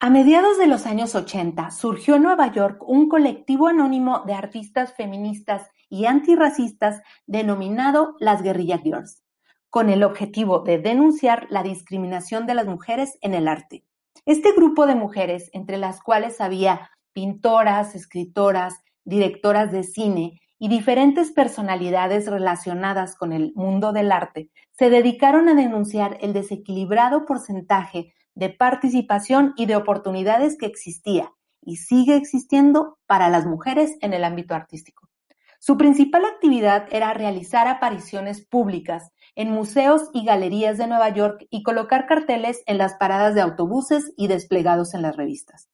A mediados de los años 80 surgió en Nueva York un colectivo anónimo de artistas feministas y antirracistas denominado las Guerrilla Girls, con el objetivo de denunciar la discriminación de las mujeres en el arte. Este grupo de mujeres, entre las cuales había pintoras, escritoras, directoras de cine y diferentes personalidades relacionadas con el mundo del arte, se dedicaron a denunciar el desequilibrado porcentaje de participación y de oportunidades que existía y sigue existiendo para las mujeres en el ámbito artístico. Su principal actividad era realizar apariciones públicas en museos y galerías de Nueva York y colocar carteles en las paradas de autobuses y desplegados en las revistas.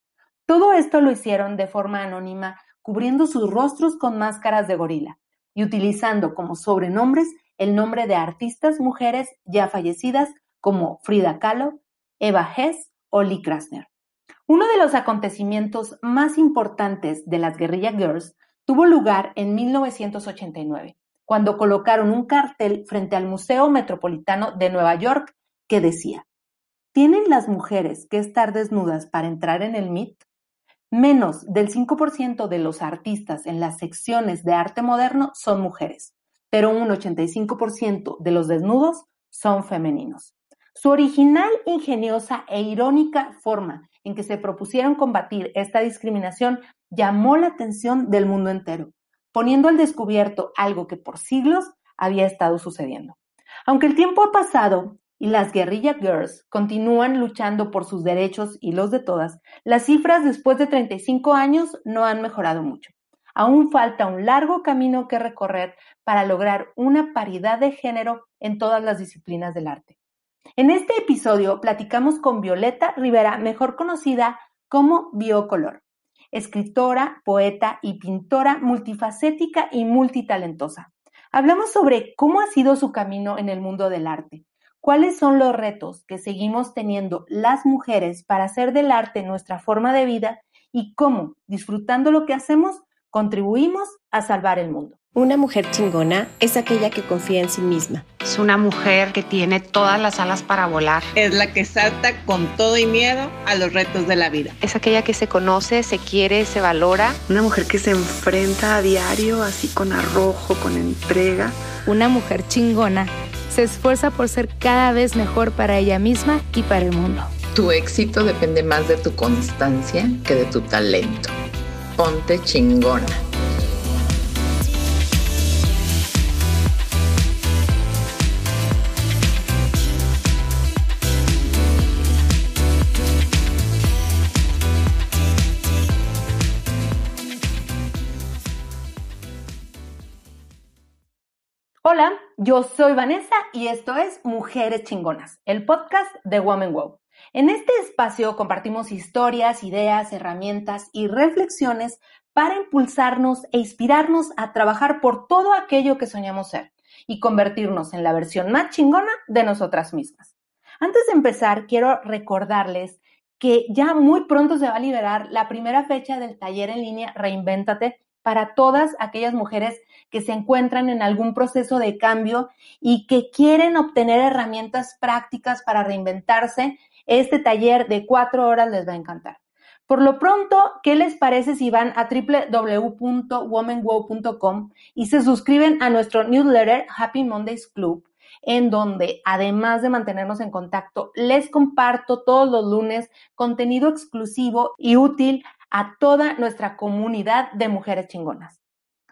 Todo esto lo hicieron de forma anónima, cubriendo sus rostros con máscaras de gorila y utilizando como sobrenombres el nombre de artistas mujeres ya fallecidas como Frida Kahlo, Eva Hess o Lee Krasner. Uno de los acontecimientos más importantes de las Guerrilla Girls tuvo lugar en 1989, cuando colocaron un cartel frente al Museo Metropolitano de Nueva York que decía, ¿tienen las mujeres que estar desnudas para entrar en el MIT? Menos del 5% de los artistas en las secciones de arte moderno son mujeres, pero un 85% de los desnudos son femeninos. Su original, ingeniosa e irónica forma en que se propusieron combatir esta discriminación llamó la atención del mundo entero, poniendo al descubierto algo que por siglos había estado sucediendo. Aunque el tiempo ha pasado y las guerrilla girls continúan luchando por sus derechos y los de todas, las cifras después de 35 años no han mejorado mucho. Aún falta un largo camino que recorrer para lograr una paridad de género en todas las disciplinas del arte. En este episodio platicamos con Violeta Rivera, mejor conocida como Biocolor, escritora, poeta y pintora multifacética y multitalentosa. Hablamos sobre cómo ha sido su camino en el mundo del arte, cuáles son los retos que seguimos teniendo las mujeres para hacer del arte nuestra forma de vida y cómo, disfrutando lo que hacemos, contribuimos a salvar el mundo. Una mujer chingona es aquella que confía en sí misma. Es una mujer que tiene todas las alas para volar. Es la que salta con todo y miedo a los retos de la vida. Es aquella que se conoce, se quiere, se valora. Una mujer que se enfrenta a diario así con arrojo, con entrega. Una mujer chingona se esfuerza por ser cada vez mejor para ella misma y para el mundo. Tu éxito depende más de tu constancia que de tu talento. Ponte chingona. Yo soy Vanessa y esto es Mujeres Chingonas, el podcast de Woman Wow. En este espacio compartimos historias, ideas, herramientas y reflexiones para impulsarnos e inspirarnos a trabajar por todo aquello que soñamos ser y convertirnos en la versión más chingona de nosotras mismas. Antes de empezar, quiero recordarles que ya muy pronto se va a liberar la primera fecha del taller en línea Reinvéntate para todas aquellas mujeres que se encuentran en algún proceso de cambio y que quieren obtener herramientas prácticas para reinventarse. Este taller de cuatro horas les va a encantar. Por lo pronto, ¿qué les parece si van a www.womanwow.com y se suscriben a nuestro newsletter Happy Mondays Club? en donde además de mantenernos en contacto, les comparto todos los lunes contenido exclusivo y útil a toda nuestra comunidad de mujeres chingonas.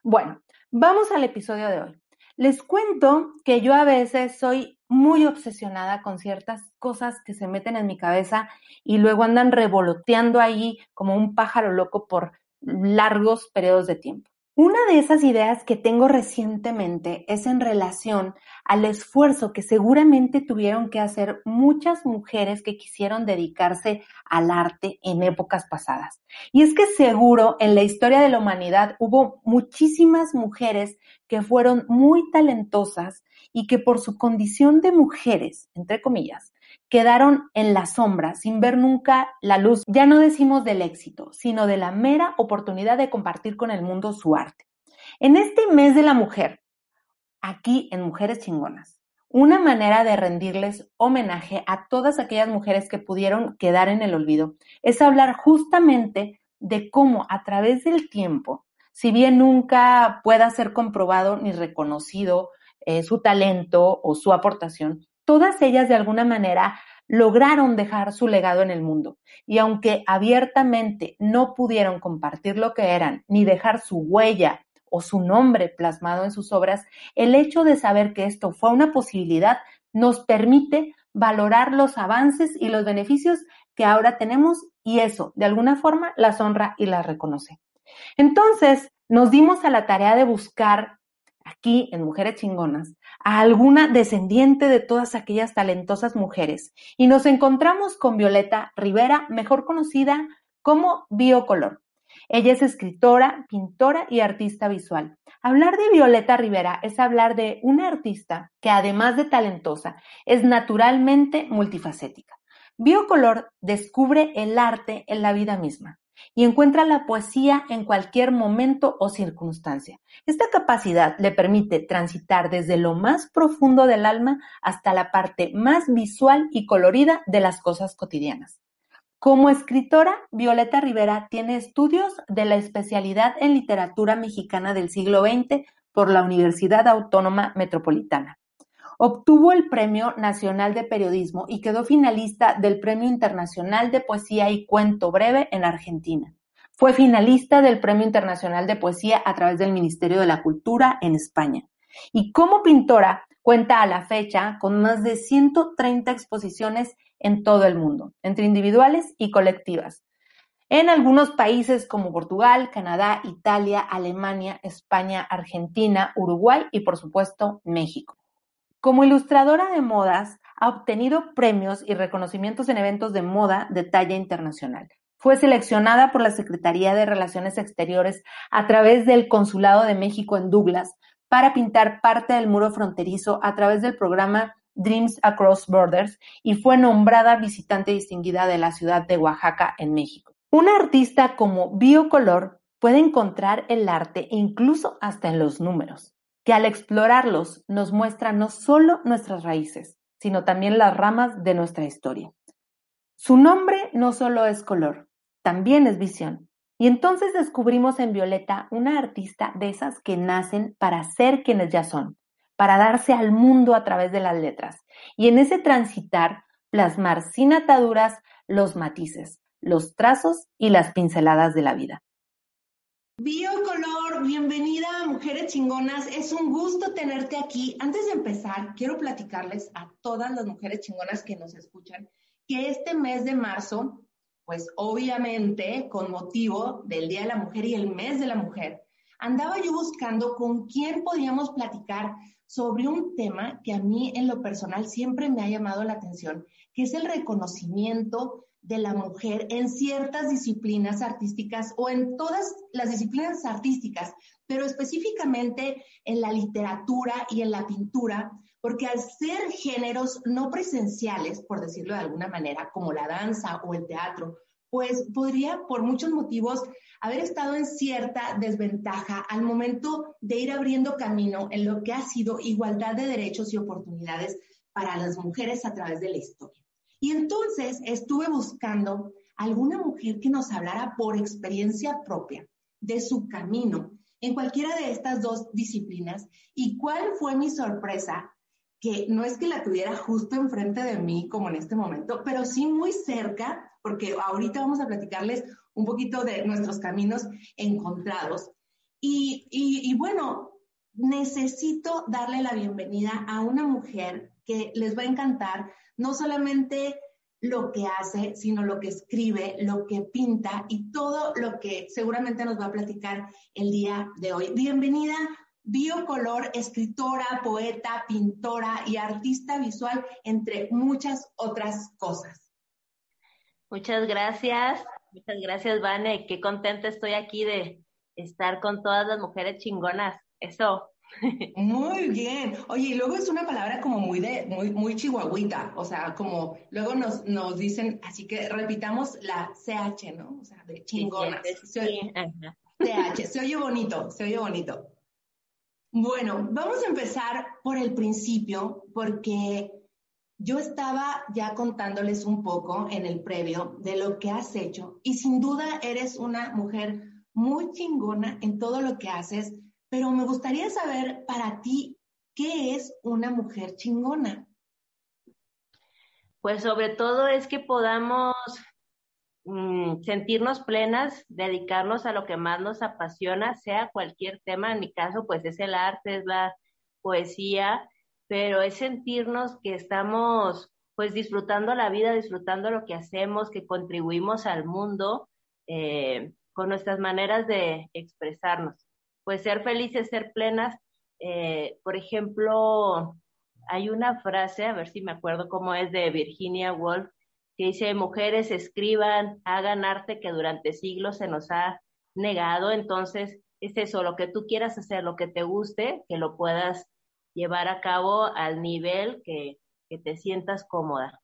Bueno, vamos al episodio de hoy. Les cuento que yo a veces soy muy obsesionada con ciertas cosas que se meten en mi cabeza y luego andan revoloteando ahí como un pájaro loco por largos periodos de tiempo. Una de esas ideas que tengo recientemente es en relación al esfuerzo que seguramente tuvieron que hacer muchas mujeres que quisieron dedicarse al arte en épocas pasadas. Y es que seguro en la historia de la humanidad hubo muchísimas mujeres que fueron muy talentosas y que por su condición de mujeres, entre comillas, quedaron en la sombra sin ver nunca la luz, ya no decimos del éxito, sino de la mera oportunidad de compartir con el mundo su arte. En este mes de la mujer, aquí en Mujeres Chingonas, una manera de rendirles homenaje a todas aquellas mujeres que pudieron quedar en el olvido, es hablar justamente de cómo a través del tiempo, si bien nunca pueda ser comprobado ni reconocido eh, su talento o su aportación, todas ellas de alguna manera lograron dejar su legado en el mundo. Y aunque abiertamente no pudieron compartir lo que eran ni dejar su huella o su nombre plasmado en sus obras, el hecho de saber que esto fue una posibilidad nos permite valorar los avances y los beneficios que ahora tenemos y eso, de alguna forma, las honra y las reconoce. Entonces, nos dimos a la tarea de buscar aquí en Mujeres Chingonas a alguna descendiente de todas aquellas talentosas mujeres y nos encontramos con Violeta Rivera, mejor conocida como Biocolor. Ella es escritora, pintora y artista visual. Hablar de Violeta Rivera es hablar de una artista que además de talentosa es naturalmente multifacética. Biocolor descubre el arte en la vida misma y encuentra la poesía en cualquier momento o circunstancia. Esta capacidad le permite transitar desde lo más profundo del alma hasta la parte más visual y colorida de las cosas cotidianas. Como escritora, Violeta Rivera tiene estudios de la especialidad en literatura mexicana del siglo XX por la Universidad Autónoma Metropolitana. Obtuvo el Premio Nacional de Periodismo y quedó finalista del Premio Internacional de Poesía y Cuento Breve en Argentina. Fue finalista del Premio Internacional de Poesía a través del Ministerio de la Cultura en España. Y como pintora, cuenta a la fecha con más de 130 exposiciones en todo el mundo, entre individuales y colectivas. En algunos países como Portugal, Canadá, Italia, Alemania, España, Argentina, Uruguay y por supuesto México. Como ilustradora de modas, ha obtenido premios y reconocimientos en eventos de moda de talla internacional. Fue seleccionada por la Secretaría de Relaciones Exteriores a través del Consulado de México en Douglas para pintar parte del muro fronterizo a través del programa Dreams Across Borders y fue nombrada visitante distinguida de la ciudad de Oaxaca en México. Un artista como Biocolor puede encontrar el arte incluso hasta en los números, que al explorarlos nos muestra no solo nuestras raíces, sino también las ramas de nuestra historia. Su nombre no solo es color, también es visión. Y entonces descubrimos en Violeta una artista de esas que nacen para ser quienes ya son, para darse al mundo a través de las letras. Y en ese transitar, plasmar sin ataduras los matices, los trazos y las pinceladas de la vida. Biocolor, bienvenida a Mujeres Chingonas. Es un gusto tenerte aquí. Antes de empezar, quiero platicarles a todas las mujeres chingonas que nos escuchan que este mes de marzo, pues obviamente con motivo del Día de la Mujer y el mes de la mujer, andaba yo buscando con quién podíamos platicar sobre un tema que a mí en lo personal siempre me ha llamado la atención, que es el reconocimiento de la mujer en ciertas disciplinas artísticas o en todas las disciplinas artísticas, pero específicamente en la literatura y en la pintura, porque al ser géneros no presenciales, por decirlo de alguna manera, como la danza o el teatro, pues podría por muchos motivos haber estado en cierta desventaja al momento de ir abriendo camino en lo que ha sido igualdad de derechos y oportunidades para las mujeres a través de la historia. Y entonces estuve buscando alguna mujer que nos hablara por experiencia propia de su camino en cualquiera de estas dos disciplinas y cuál fue mi sorpresa que no es que la tuviera justo enfrente de mí como en este momento, pero sí muy cerca, porque ahorita vamos a platicarles un poquito de nuestros caminos encontrados. Y, bueno, necesito darle la bienvenida a una mujer que les va a encantar, no solamente lo que hace, sino lo que escribe, lo que pinta y todo lo que seguramente nos va a platicar el día de hoy. Bienvenida, biocolor, escritora, poeta, pintora y artista visual, entre muchas otras cosas. Muchas gracias, muchas gracias, Vane. Qué contenta estoy aquí de estar con todas las mujeres chingonas. Eso. Muy bien. Oye, y luego es una palabra como muy de, muy, muy chihuahuita, o sea, como luego nos, nos dicen, así que repitamos la CH, ¿no? O sea, de chingonas. Sí, CH, se oye bonito, se oye bonito. Bueno, vamos a empezar por el principio, porque yo estaba ya contándoles un poco en el previo de lo que has hecho y sin duda eres una mujer muy chingona en todo lo que haces, pero me gustaría saber para ti, ¿qué es una mujer chingona? Pues sobre todo es que podamos mm, sentirnos plenas, dedicarnos a lo que más nos apasiona, sea cualquier tema, en mi caso pues es el arte, es la poesía, pero es sentirnos que estamos pues disfrutando la vida, disfrutando lo que hacemos, que contribuimos al mundo eh, con nuestras maneras de expresarnos. Pues ser felices, ser plenas. Eh, por ejemplo, hay una frase, a ver si me acuerdo cómo es, de Virginia Woolf, que dice, mujeres escriban, hagan arte que durante siglos se nos ha negado. Entonces, es eso, lo que tú quieras hacer, lo que te guste, que lo puedas llevar a cabo al nivel que, que te sientas cómoda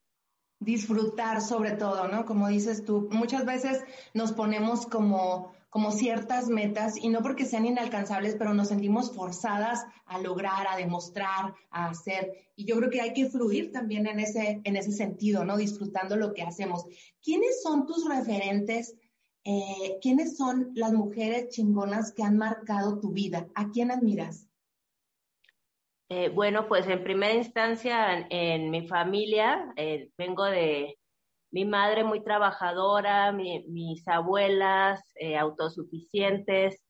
disfrutar sobre todo, ¿no? Como dices tú, muchas veces nos ponemos como, como ciertas metas y no porque sean inalcanzables, pero nos sentimos forzadas a lograr, a demostrar, a hacer. Y yo creo que hay que fluir también en ese, en ese sentido, ¿no? Disfrutando lo que hacemos. ¿Quiénes son tus referentes? Eh, ¿Quiénes son las mujeres chingonas que han marcado tu vida? ¿A quién admiras? Eh, bueno, pues en primera instancia en, mi familia, eh, vengo de mi madre muy trabajadora, mis abuelas eh, autosuficientes,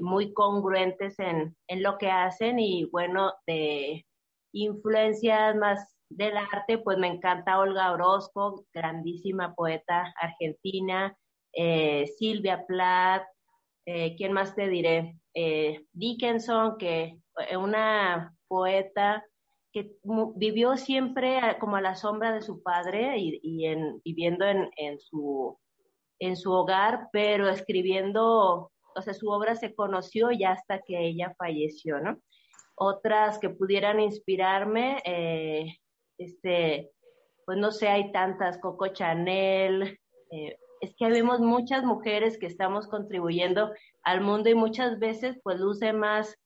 muy congruentes en, en, lo que hacen y bueno, de influencias más del arte, pues me encanta Olga Orozco, grandísima poeta argentina, Silvia Plath, ¿quién más te diré? Dickinson, que una poeta que vivió siempre como a la sombra de su padre y, en, viviendo en, su, en su hogar, pero escribiendo, o sea, su obra se conoció ya hasta que ella falleció, ¿no? Otras que pudieran inspirarme, eh, este, pues no sé, hay tantas, Coco Chanel, eh, es que vemos muchas mujeres que estamos contribuyendo al mundo y muchas veces pues luce más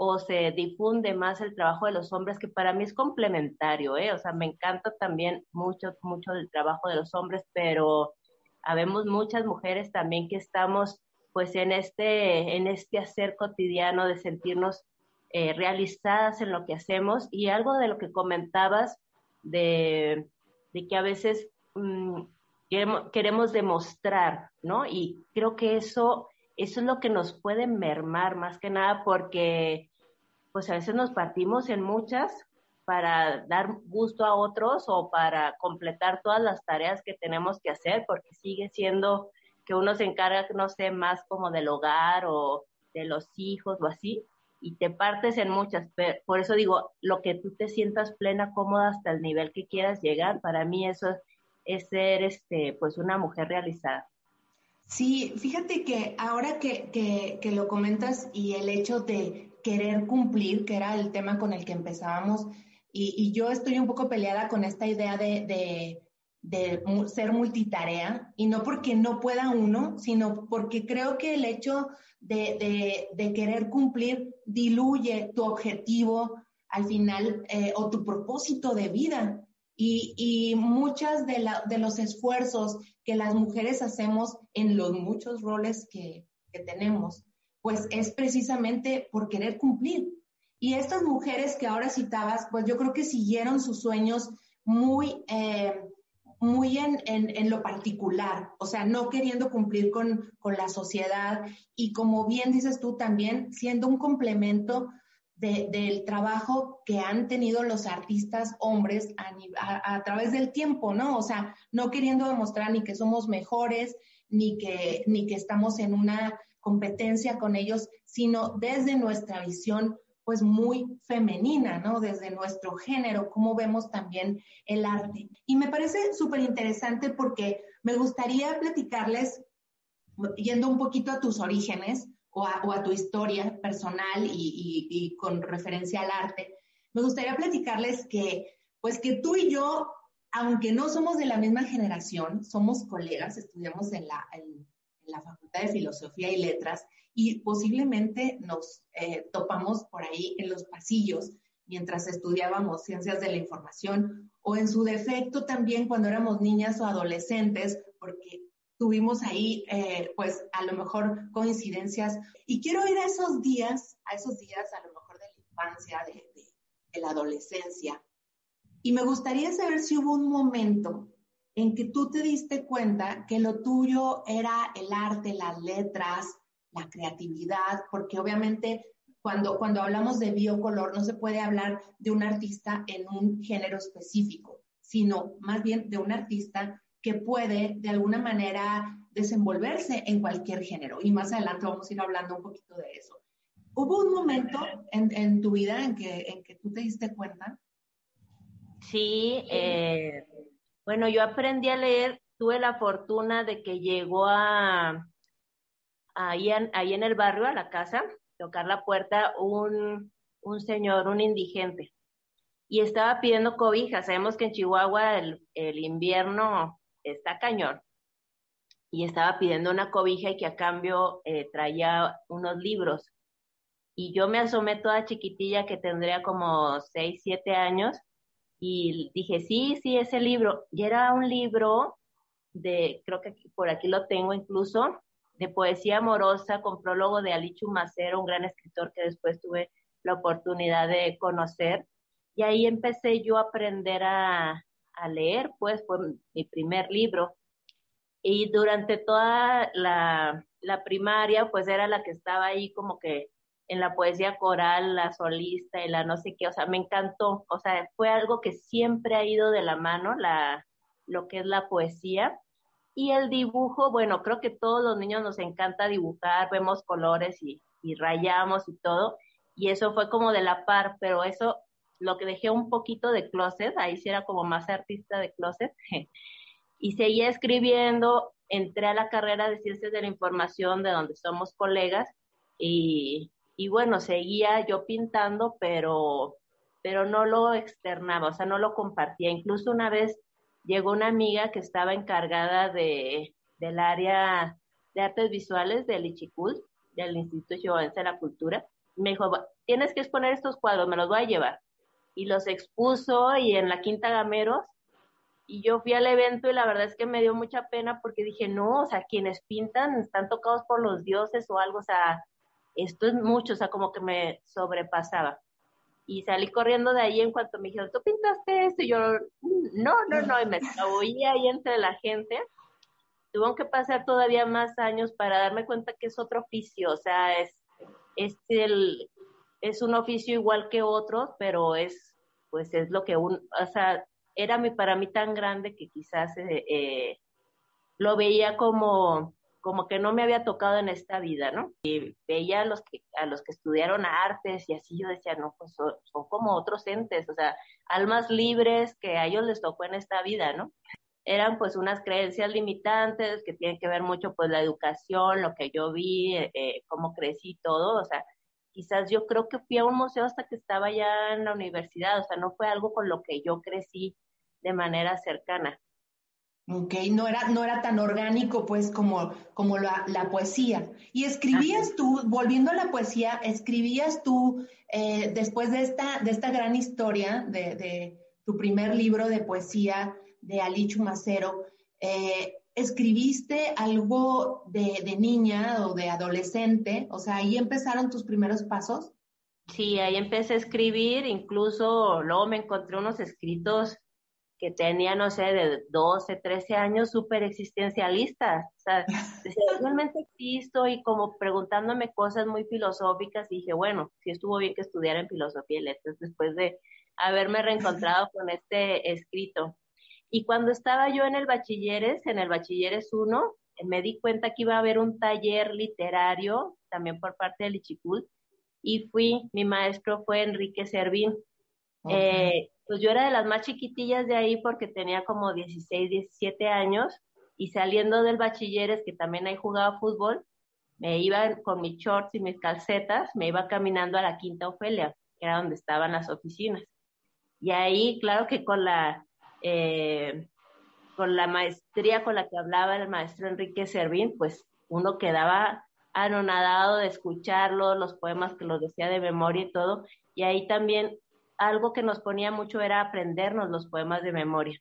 o se difunde más el trabajo de los hombres, que para mí es complementario, ¿eh? O sea, me encanta también mucho, mucho del trabajo de los hombres, pero habemos muchas mujeres también que estamos pues en este, en este hacer cotidiano de sentirnos eh, realizadas en lo que hacemos y algo de lo que comentabas de, que a veces mm, queremos, queremos demostrar, ¿no? Y creo que eso eso es lo que nos puede mermar más que nada porque pues a veces nos partimos en muchas para dar gusto a otros o para completar todas las tareas que tenemos que hacer porque sigue siendo que uno se encarga, no sé, más como del hogar o de los hijos o así, y te partes en muchas. Por eso digo, lo que tú te sientas plena, cómoda hasta el nivel que quieras llegar, para mí eso es ser, este, pues una mujer realizada. Sí, fíjate que ahora que, que, lo comentas y el hecho de querer cumplir, que era el tema con el que empezábamos, y, yo estoy un poco peleada con esta idea de, de, ser multitarea, y no porque no pueda uno, sino porque creo que el hecho de, de querer cumplir diluye tu objetivo al final eh, o tu propósito de vida. Y, y muchas de, la, de los esfuerzos que las mujeres hacemos en los muchos roles que, que tenemos, pues es precisamente por querer cumplir. Y estas mujeres que ahora citabas, pues yo creo que siguieron sus sueños muy, eh, muy en, en, lo particular, o sea, no queriendo cumplir con, con, la sociedad y como bien dices tú también, siendo un complemento del trabajo que han tenido los artistas hombres a, través del tiempo, ¿no? O sea, no queriendo demostrar ni que somos mejores, ni que, ni que estamos en una competencia con ellos, sino desde nuestra visión, pues muy femenina, ¿no? Desde nuestro género, cómo vemos también el arte. Y me parece súper interesante porque me gustaría platicarles, yendo un poquito a tus orígenes, o a, tu historia personal y, con referencia al arte, me gustaría platicarles que, pues que tú y yo, aunque no somos de la misma generación, somos colegas, estudiamos en la, la Facultad de Filosofía y Letras y posiblemente nos eh, topamos por ahí en los pasillos mientras estudiábamos ciencias de la información o en su defecto también cuando éramos niñas o adolescentes, porque tuvimos ahí, eh, pues a lo mejor coincidencias. Y quiero ir a esos días, a esos días a lo mejor de la infancia, de, de la adolescencia. Y me gustaría saber si hubo un momento en que tú te diste cuenta que lo tuyo era el arte, las letras, la creatividad, porque obviamente cuando, cuando hablamos de biocolor no se puede hablar de un artista en un género específico, sino más bien de un artista que puede de alguna manera desenvolverse en cualquier género. Y más adelante vamos a ir hablando un poquito de eso. ¿Hubo un momento en, tu vida en que, en que tú te diste cuenta? Sí, eh, bueno, yo aprendí a leer, tuve la fortuna de que llegó a ahí en, el barrio, a la casa, tocar la puerta un, un señor, un indigente, y estaba pidiendo cobijas. Sabemos que en Chihuahua el, el invierno está cañón, y estaba pidiendo una cobija y que a cambio eh, traía unos libros. Y yo me asomé toda chiquitilla que tendría como 6, 7 años y dije, sí, sí, ese libro. Y era un libro de, creo que por aquí lo tengo incluso, de poesía amorosa con prólogo de Alichu Macero, un gran escritor que después tuve la oportunidad de conocer. Y ahí empecé yo a aprender a, a leer, pues fue mi primer libro. Y durante toda la, la primaria, pues era la que estaba ahí como que en la poesía coral, la solista y la no sé qué, o sea, me encantó, o sea, fue algo que siempre ha ido de la mano, la, lo que es la poesía. Y el dibujo, bueno, creo que todos los niños nos encanta dibujar, vemos colores y, y rayamos y todo, y eso fue como de la par, pero eso, lo que dejé un poquito de closet, ahí sí era como más artista de closet, y seguía escribiendo, entré a la carrera de ciencias de la información, de donde somos colegas, y y bueno, seguía yo pintando, pero, pero no lo externaba, o sea, no lo compartía. Incluso una vez llegó una amiga que estaba encargada de, del área de artes visuales del Ichicul, del Instituto Chihuahuense de la Cultura, me dijo, tienes que exponer estos cuadros, me los voy a llevar. Y los expuso y en la Quinta Gameros, y yo fui al evento y la verdad es que me dio mucha pena porque dije, no, o sea, quienes pintan están tocados por los dioses o algo, o sea, esto es mucho, o sea, como que me sobrepasaba. Y salí corriendo de ahí en cuanto me dijeron, ¿tú pintaste esto? Y yo, no, no, no, y me escabullí ahí entre la gente. Tuvo que pasar todavía más años para darme cuenta que es otro oficio, o sea, es, es, el, es un oficio igual que otros, pero es, pues es lo que un, o sea, era mi, para mí tan grande que quizás eh, eh lo veía como, como que no me había tocado en esta vida, ¿no? Y veía a los que, a los que estudiaron artes y así yo decía, no, pues son, como otros entes, o sea, almas libres que a ellos les tocó en esta vida, ¿no? Eran pues unas creencias limitantes que tienen que ver mucho pues la educación, lo que yo vi, eh, eh, cómo crecí todo, o sea, quizás yo creo que fui a un museo hasta que estaba ya en la universidad, o sea, no fue algo con lo que yo crecí de manera cercana. Ok, no era, no era tan orgánico pues como, como la, la poesía. Y escribías tú, volviendo a la poesía, escribías tú, eh, después de esta, de esta gran historia de, de, tu primer libro de poesía de Alichu Macero, eh, ¿escribiste algo de, de niña o de adolescente? O sea, ahí empezaron tus primeros pasos. Sí, ahí empecé a escribir, incluso luego me encontré unos escritos que tenía, no sé, de 12, 13 años, súper existencialistas. O sea, decía, realmente existo y como preguntándome cosas muy filosóficas y dije, bueno, sí estuvo bien que estudiara en filosofía y letras después de haberme reencontrado con este escrito. Y cuando estaba yo en el bachilleres, en el bachilleres 1, me di cuenta que iba a haber un taller literario también por parte del Ichicul y fui, mi maestro fue Enrique Servín. Eh, pues yo era de las más chiquitillas de ahí porque tenía como 16, 17 años y saliendo del bachilleres, que también ahí jugaba fútbol, me iba con mis shorts y mis calcetas, me iba caminando a la Quinta Ofelia, que era donde estaban las oficinas. Y ahí, claro que con la, eh, con la maestría con la que hablaba el maestro Enrique Servín, pues uno quedaba anonadado de escucharlo, los poemas que los decía de memoria y todo, y ahí también algo que nos ponía mucho era aprendernos los poemas de memoria.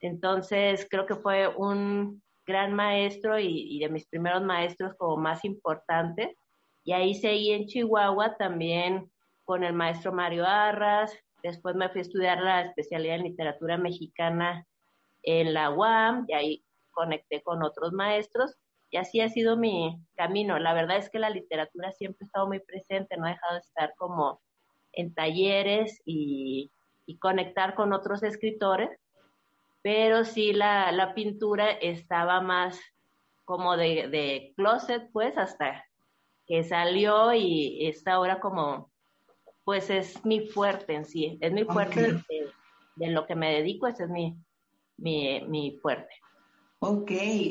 Entonces, creo que fue un gran maestro y, de mis primeros maestros como más importantes. Y ahí seguí en Chihuahua también con el maestro Mario Arras. Después me fui a estudiar la especialidad en literatura mexicana en la UAM y ahí conecté con otros maestros. Y así ha sido mi camino. La verdad es que la literatura siempre ha estado muy presente, no ha dejado de estar como en talleres y, y conectar con otros escritores pero sí la, la pintura estaba más como de, de, closet, pues, hasta que salió y está ahora como, pues es mi fuerte en sí, es mi fuerte de, lo que me dedico, ese es mi, mi, mi fuerte. Ok,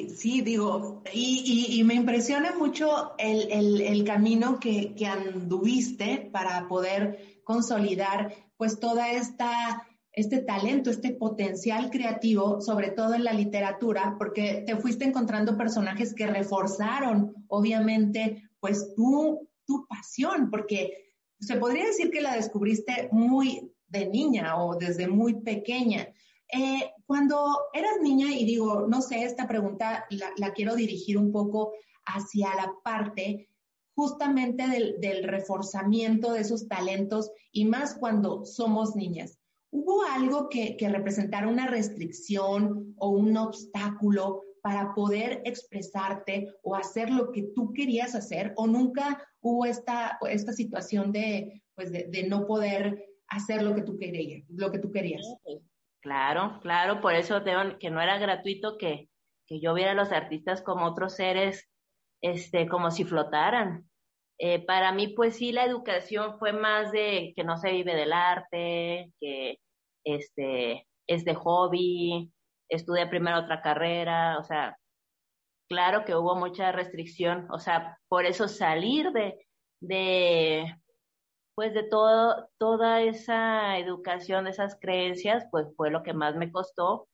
sí, digo, y, y, y me impresiona mucho el, el, el camino que, que anduviste para poder consolidar pues toda esta este talento, este potencial creativo, sobre todo en la literatura, porque te fuiste encontrando personajes que reforzaron, obviamente, pues tu, tu pasión, porque se podría decir que la descubriste muy de niña o desde muy pequeña. Eh, cuando eras niña, y digo, no sé, esta pregunta la, la quiero dirigir un poco hacia la parte justamente del, del reforzamiento de esos talentos y más cuando somos niñas. ¿Hubo algo que, representara una restricción o un obstáculo para poder expresarte o hacer lo que tú querías hacer? ¿O nunca hubo esta, esta situación de, pues de, no poder hacer lo que tú querías? Lo que tú querías? Claro, claro, por eso que no era gratuito que, que yo viera a los artistas como otros seres, este, como si flotaran. Eh, para mí, pues sí, la educación fue más de que no se vive del arte, que este, es de hobby, estudia primero otra carrera, o sea, claro que hubo mucha restricción, o sea, por eso salir de, de pues de todo, toda esa educación, de esas creencias, pues fue lo que más me costó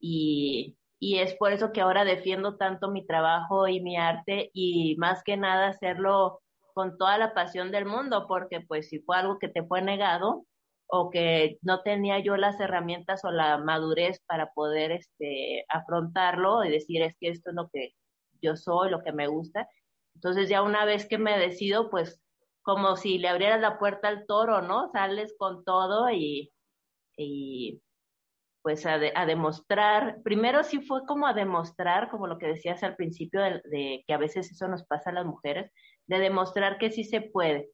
y, y es por eso que ahora defiendo tanto mi trabajo y mi arte y más que nada hacerlo con toda la pasión del mundo, porque pues si fue algo que te fue negado, o que no tenía yo las herramientas o la madurez para poder este, afrontarlo y decir es que esto es lo que yo soy, lo que me gusta. Entonces ya una vez que me decido, pues como si le abrieras la puerta al toro, ¿no? Sales con todo y, y pues a, demostrar, primero sí fue como a demostrar, como lo que decías al principio, de, de, que a veces eso nos pasa a las mujeres, de demostrar que sí se puede.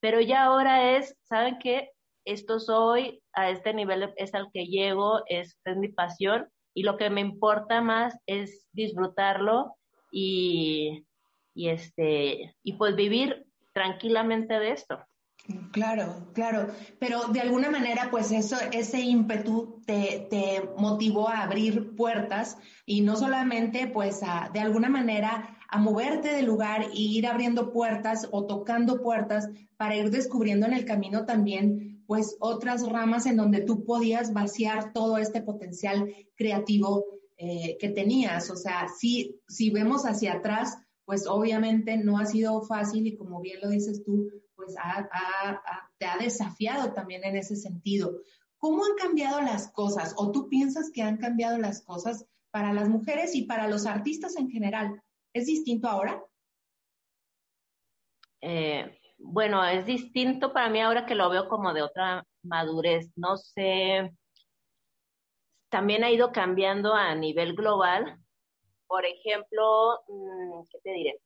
Pero ya ahora es, ¿saben qué? esto soy, a este nivel es al que llego, es, es mi pasión y lo que me importa más es disfrutarlo y, y, este, y pues vivir tranquilamente de esto. Claro, claro, pero de alguna manera, pues eso, ese ímpetu te, te motivó a abrir puertas y no solamente, pues, a, de alguna manera a moverte del lugar e ir abriendo puertas o tocando puertas para ir descubriendo en el camino también pues otras ramas en donde tú podías vaciar todo este potencial creativo eh, que tenías. O sea, si, si vemos hacia atrás, pues obviamente no ha sido fácil y como bien lo dices tú, pues te ha desafiado también en ese sentido. ¿Cómo han cambiado las cosas? ¿O tú piensas que han cambiado las cosas para las mujeres y para los artistas en general? ¿Es distinto ahora? Eh, bueno, es distinto para mí ahora que lo veo como de otra madurez. No sé, también ha ido cambiando a nivel global. Por ejemplo, mm, ¿qué te diré?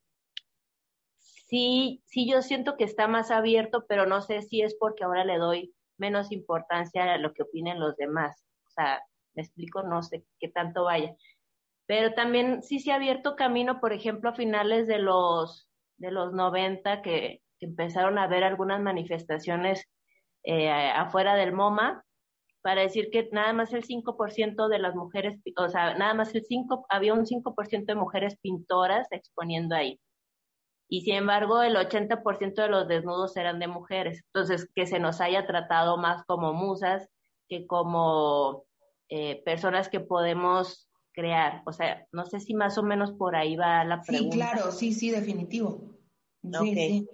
Sí, sí, yo siento que está más abierto, pero no sé si es porque ahora le doy menos importancia a lo que opinen los demás. O sea, me explico, no sé qué tanto vaya. Pero también sí se ha abierto camino, por ejemplo, a finales de los de los 90 que empezaron a ver algunas manifestaciones eh, afuera del MoMA para decir que nada más el 5% de las mujeres, o sea, nada más el 5, había un 5% de mujeres pintoras exponiendo ahí. Y sin embargo, el 80% de los desnudos eran de mujeres. Entonces, que se nos haya tratado más como musas que como eh, personas que podemos crear. O sea, no sé si más o menos por ahí va la pregunta. Sí, claro, sí, sí, definitivo. Sí, sí.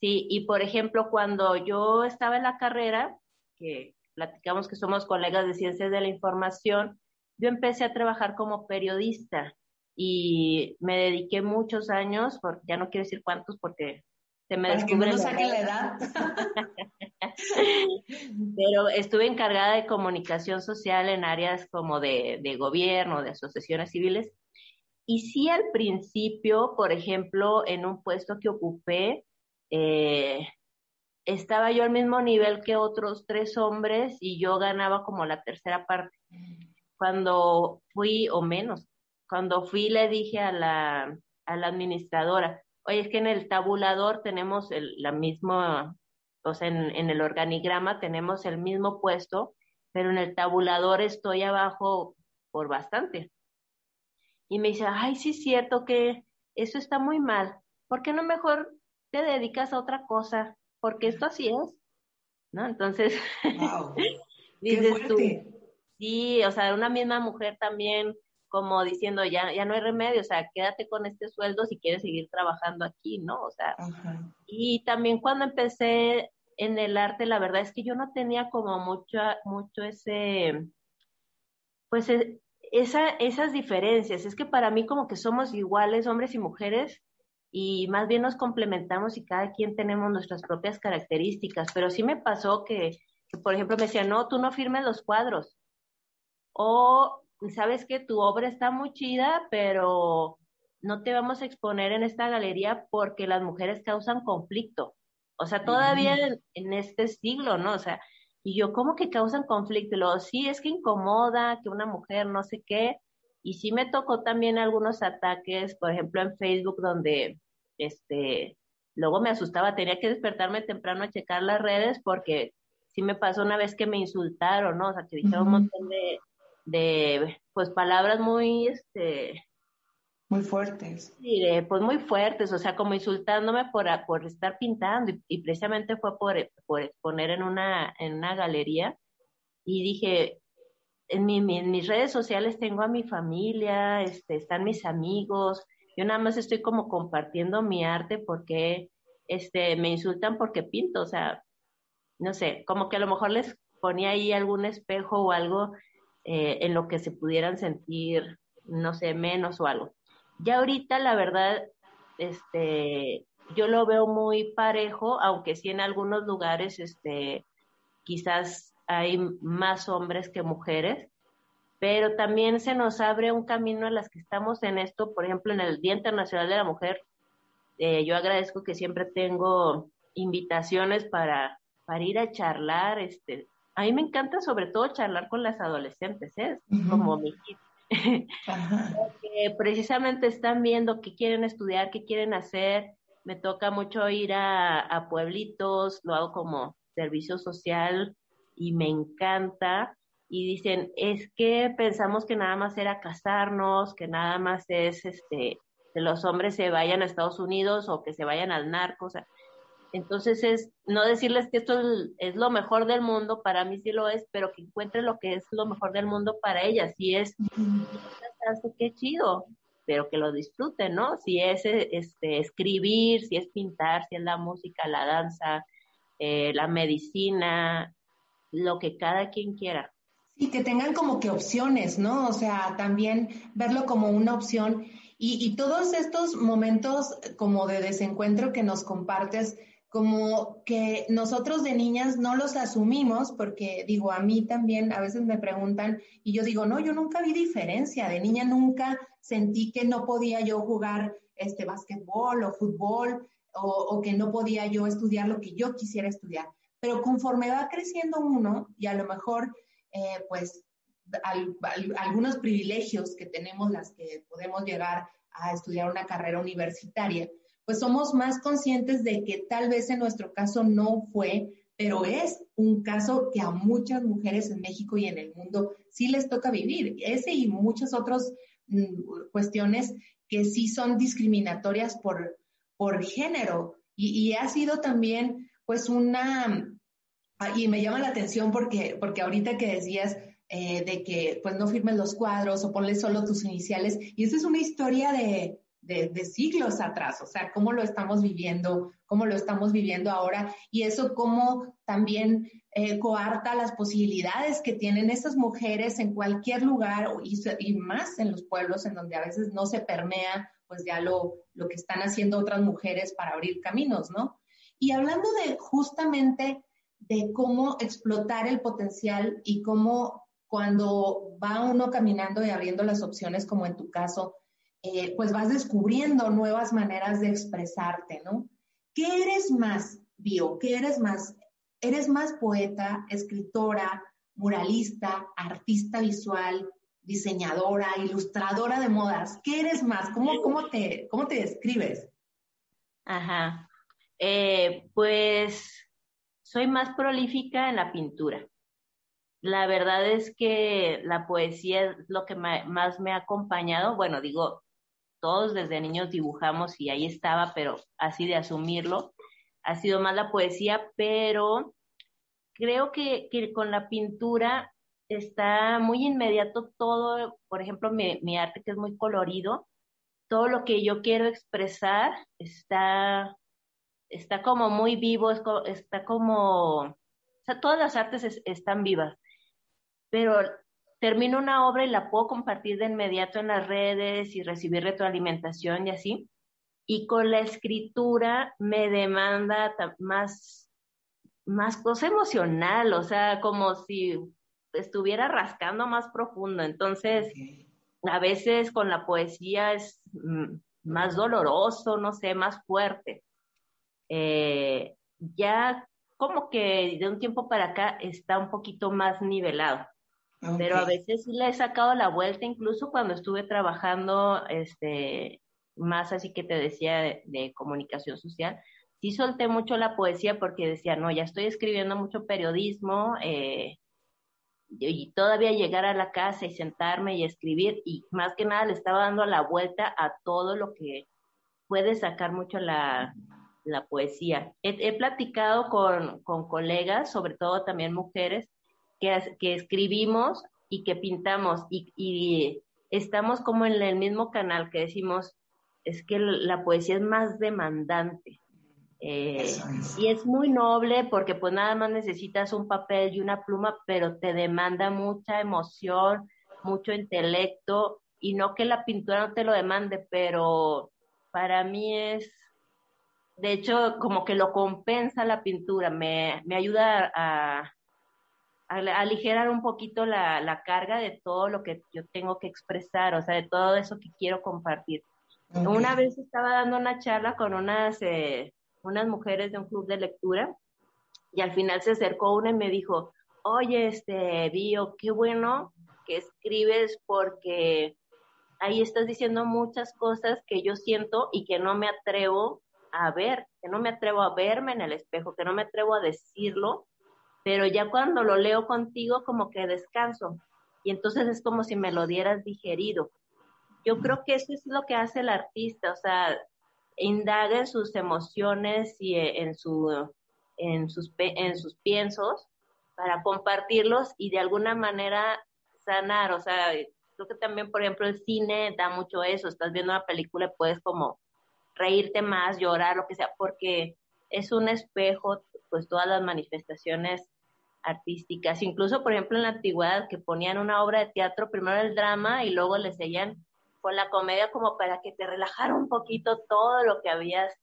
sí, y por ejemplo, cuando yo estaba en la carrera, que platicamos que somos colegas de ciencias de la información, yo empecé a trabajar como periodista y me dediqué muchos años, por, ya no quiero decir cuántos porque se me descubre no la edad. Pero estuve encargada de comunicación social en áreas como de, de gobierno, de asociaciones civiles. Y sí al principio, por ejemplo, en un puesto que ocupé, eh, estaba yo al mismo nivel que otros tres hombres y yo ganaba como la tercera parte. Cuando fui, o menos, cuando fui le dije a la, a la administradora, oye, es que en el tabulador tenemos el, la misma, o sea, en, en el organigrama tenemos el mismo puesto, pero en el tabulador estoy abajo por bastante. Y me dice, ay, sí es cierto que eso está muy mal. ¿Por qué no mejor te dedicas a otra cosa? Porque esto así es. ¿No? Entonces, wow. dices tú, sí, o sea, una misma mujer también como diciendo, ya, ya no hay remedio, o sea, quédate con este sueldo si quieres seguir trabajando aquí, ¿no? O sea, y también cuando empecé en el arte, la verdad es que yo no tenía como mucho, mucho ese, pues e, esa, esas diferencias. Es que para mí como que somos iguales, hombres y mujeres, y más bien nos complementamos y cada quien tenemos nuestras propias características. Pero sí me pasó que, que por ejemplo, me decían, no, tú no firmes los cuadros. O sabes que tu obra está muy chida, pero no te vamos a exponer en esta galería porque las mujeres causan conflicto. O sea, todavía en, este siglo, ¿no? O sea, y yo, ¿cómo que causan conflicto? Y luego, sí, es que incomoda que una mujer no sé qué. Y sí me tocó también algunos ataques, por ejemplo, en Facebook, donde, este, luego me asustaba, tenía que despertarme temprano a checar las redes porque sí me pasó una vez que me insultaron, ¿no? O sea, que dijeron un montón de, de pues palabras muy este muy fuertes. Sí, pues muy fuertes, o sea, como insultándome por, por estar pintando y, precisamente fue por, por, exponer en una, en una galería y dije, en, mi, en, mis redes sociales tengo a mi familia, este, están mis amigos, yo nada más estoy como compartiendo mi arte porque este, me insultan porque pinto, o sea, no sé, como que a lo mejor les ponía ahí algún espejo o algo eh, en lo que se pudieran sentir, no sé, menos o algo. Ya ahorita, la verdad, este, yo lo veo muy parejo, aunque sí en algunos lugares, este, quizás hay más hombres que mujeres, pero también se nos abre un camino a las que estamos en esto, por ejemplo, en el Día Internacional de la Mujer, eh, yo agradezco que siempre tengo invitaciones para, para ir a charlar, este, a mí me encanta sobre todo charlar con las adolescentes, ¿eh? como mi hit. Porque precisamente están viendo qué quieren estudiar, qué quieren hacer. Me toca mucho ir a, pueblitos, lo hago como servicio social y me encanta. Y dicen, es que pensamos que nada más era casarnos, que nada más es este que los hombres se vayan a Estados Unidos o que se vayan al narco. O sea, entonces es no decirles que esto es, lo mejor del mundo, para mí sí lo es, pero que encuentren lo que es lo mejor del mundo para ellas. Si es qué chido, pero que lo disfruten, ¿no? Si es este, escribir, si es pintar, si es la música, la danza, eh, la medicina, lo que cada quien quiera. Y que tengan como que opciones, ¿no? O sea, también verlo como una opción. Y, y todos estos momentos como de desencuentro que nos compartes, como que nosotros de niñas no los asumimos, porque digo, a mí también a veces me preguntan y yo digo, no, yo nunca vi diferencia, de niña nunca sentí que no podía yo jugar este básquetbol o fútbol o, que no podía yo estudiar lo que yo quisiera estudiar. Pero conforme va creciendo uno y a lo mejor, eh, pues, algunos privilegios que tenemos las que podemos llegar a estudiar una carrera universitaria, pues somos más conscientes de que tal vez en nuestro caso no fue, pero es un caso que a muchas mujeres en México y en el mundo sí les toca vivir. Ese y muchas otras mm, cuestiones que sí son discriminatorias por, por género. Y, ha sido también, pues, una, y me llama la atención porque, porque ahorita que decías eh, de que pues no firmes los cuadros o ponle solo tus iniciales. Y esa es una historia de, de, siglos atrás, o sea, cómo lo estamos viviendo, cómo lo estamos viviendo ahora y eso cómo también eh, coarta las posibilidades que tienen esas mujeres en cualquier lugar y, y, más en los pueblos en donde a veces no se permea pues ya lo, lo que están haciendo otras mujeres para abrir caminos, ¿no? Y hablando de justamente de cómo explotar el potencial y cómo cuando va uno caminando y abriendo las opciones, como en tu caso, eh, pues vas descubriendo nuevas maneras de expresarte, ¿no? ¿Qué eres más, Bio? ¿Qué eres más? ¿Eres más poeta, escritora, muralista, artista visual, diseñadora, ilustradora de modas? ¿Qué eres más? ¿Cómo, cómo, te, cómo te describes? Ajá. Eh, pues soy más prolífica en la pintura. La verdad es que la poesía es lo que más me ha acompañado. Bueno, digo, todos desde niños dibujamos y ahí estaba, pero así de asumirlo, ha sido más la poesía, pero creo que, con la pintura está muy inmediato todo, por ejemplo, mi, arte que es muy colorido, todo lo que yo quiero expresar está, está como muy vivo, está como, o sea, todas las artes están vivas, pero termino una obra y la puedo compartir de inmediato en las redes y recibir retroalimentación y así. Y con la escritura me demanda más, más cosa emocional, o sea, como si estuviera rascando más profundo. Entonces, a veces con la poesía es mm, más doloroso, no sé, más fuerte. Eh, ya como que de un tiempo para acá está un poquito más nivelado. Pero a veces sí le he sacado la vuelta, incluso cuando estuve trabajando, este, más así que te decía de, comunicación social, sí solté mucho la poesía porque decía, no, ya estoy escribiendo mucho periodismo, eh, y todavía llegar a la casa y sentarme y escribir, y más que nada le estaba dando la vuelta a todo lo que puede sacar mucho la, la poesía. He, he platicado con, con colegas, sobre todo también mujeres, que, escribimos y que pintamos y, estamos como en el mismo canal que decimos, es que la poesía es más demandante. Eh, y es muy noble porque pues nada más necesitas un papel y una pluma, pero te demanda mucha emoción, mucho intelecto y no que la pintura no te lo demande, pero para mí es, de hecho, como que lo compensa la pintura, me, me ayuda a, aligerar un poquito la, carga de todo lo que yo tengo que expresar, o sea, de todo eso que quiero compartir. Una vez estaba dando una charla con unas, eh, unas mujeres de un club de lectura y al final se acercó una y me dijo, oye, este, Bio, qué bueno que escribes porque ahí estás diciendo muchas cosas que yo siento y que no me atrevo a ver, que no me atrevo a verme en el espejo, que no me atrevo a decirlo pero ya cuando lo leo contigo como que descanso. Y entonces es como si me lo dieras digerido. Yo creo que eso es lo que hace el artista, o sea, indaga en sus emociones y en, su, en, sus, en sus piensos para compartirlos y de alguna manera sanar, o sea, creo que también, por ejemplo, el cine da mucho eso, estás viendo una película y puedes como reírte más, llorar, lo que sea, porque es un espejo, pues todas las manifestaciones artísticas, incluso por ejemplo en la antigüedad que ponían una obra de teatro, primero el drama y luego le seguían con la comedia como para que te relajara un poquito todo lo que habías...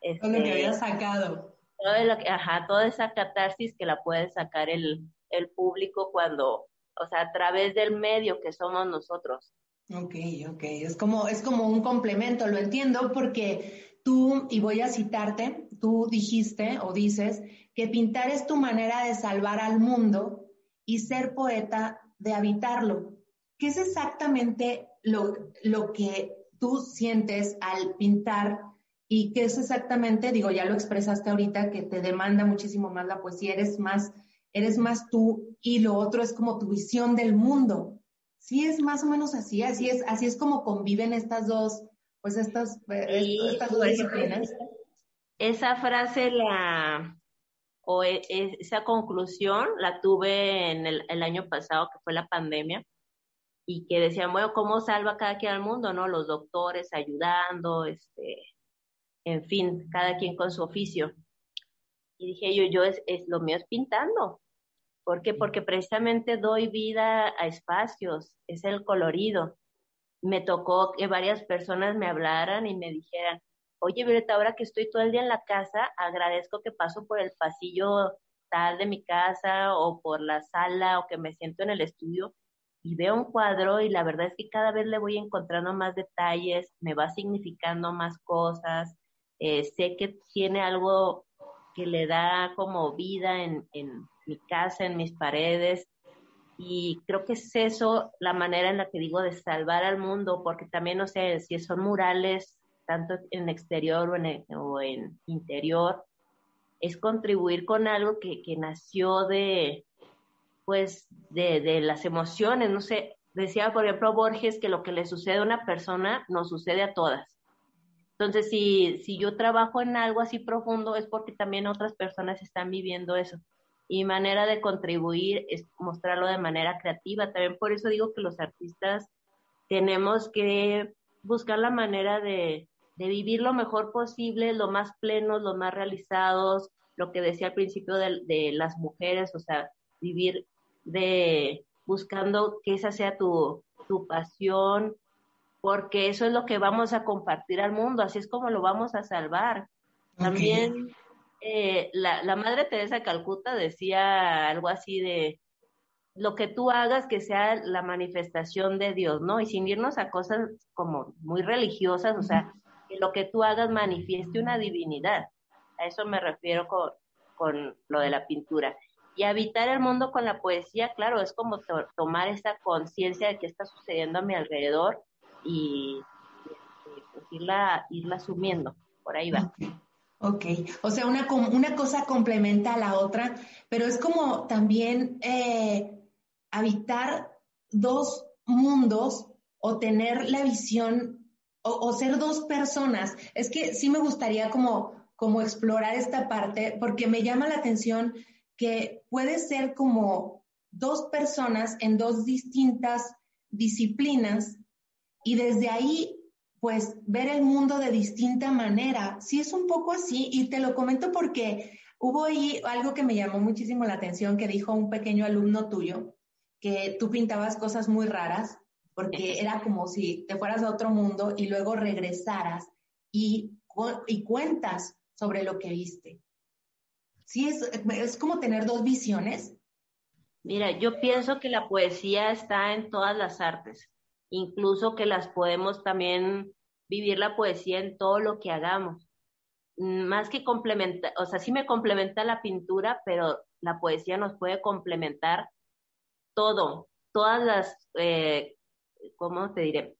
Este, lo que este, habías sacado. Todo lo que, ajá, toda esa catarsis que la puede sacar el, el público cuando, o sea, a través del medio que somos nosotros. Ok, ok, es como, es como un complemento, lo entiendo porque tú, y voy a citarte, tú dijiste o dices que pintar es tu manera de salvar al mundo y ser poeta de habitarlo. ¿Qué es exactamente lo, lo que tú sientes al pintar y qué es exactamente, digo, ya lo expresaste ahorita, que te demanda muchísimo más la poesía, eres más, eres más tú y lo otro es como tu visión del mundo. Sí, es más o menos así, así es, así es como conviven estas dos, pues estas, estas dos disciplinas. Esa frase la, o e, e, esa conclusión la tuve en el, el, año pasado, que fue la pandemia, y que decían, bueno, ¿cómo salva cada quien al mundo? ¿No? Los doctores ayudando, este, en fin, cada quien con su oficio. Y dije yo, yo es, es lo mío es pintando. ¿Por qué? Porque precisamente doy vida a espacios, es el colorido. Me tocó que varias personas me hablaran y me dijeran, oye Violeta, ahora que estoy todo el día en la casa, agradezco que paso por el pasillo tal de mi casa o por la sala o que me siento en el estudio y veo un cuadro y la verdad es que cada vez le voy encontrando más detalles, me va significando más cosas, eh, sé que tiene algo que le da como vida en, en mi casa, en mis paredes, y creo que es eso la manera en la que digo de salvar al mundo, porque también, no sé, si son murales, tanto en exterior o en, o en interior, es contribuir con algo que, que nació de, pues, de, de, las emociones, no sé, decía, por ejemplo, Borges que lo que le sucede a una persona nos sucede a todas. Entonces, si, si yo trabajo en algo así profundo, es porque también otras personas están viviendo eso. Y manera de contribuir es mostrarlo de manera creativa. También por eso digo que los artistas tenemos que buscar la manera de, de vivir lo mejor posible, lo más plenos, lo más realizados, lo que decía al principio de, de las mujeres, o sea, vivir de buscando que esa sea tu, tu pasión, porque eso es lo que vamos a compartir al mundo, así es como lo vamos a salvar. También eh, la, la, Madre Teresa de Calcuta decía algo así de lo que tú hagas que sea la manifestación de Dios, ¿no? Y sin irnos a cosas como muy religiosas, o sea, que lo que tú hagas manifieste una divinidad. A eso me refiero con, con lo de la pintura. Y habitar el mundo con la poesía, claro, es como to tomar esa conciencia de qué está sucediendo a mi alrededor y, y pues irla, irla asumiendo. Por ahí va. Ok, o sea, una, una cosa complementa a la otra, pero es como también eh, habitar dos mundos o tener la visión o, ser dos personas. Es que sí me gustaría como, como explorar esta parte porque me llama la atención que puede ser como dos personas en dos distintas disciplinas y desde ahí pues ver el mundo de distinta manera. Sí es un poco así y te lo comento porque hubo ahí algo que me llamó muchísimo la atención que dijo un pequeño alumno tuyo, que tú pintabas cosas muy raras porque era como si te fueras a otro mundo y luego regresaras y, y cuentas sobre lo que viste. Sí, es, es como tener dos visiones. Mira, yo pienso que la poesía está en todas las artes incluso que las podemos también vivir la poesía en todo lo que hagamos. Más que complementar, o sea, sí me complementa la pintura, pero la poesía nos puede complementar todo, todas las, eh, ¿cómo te diré?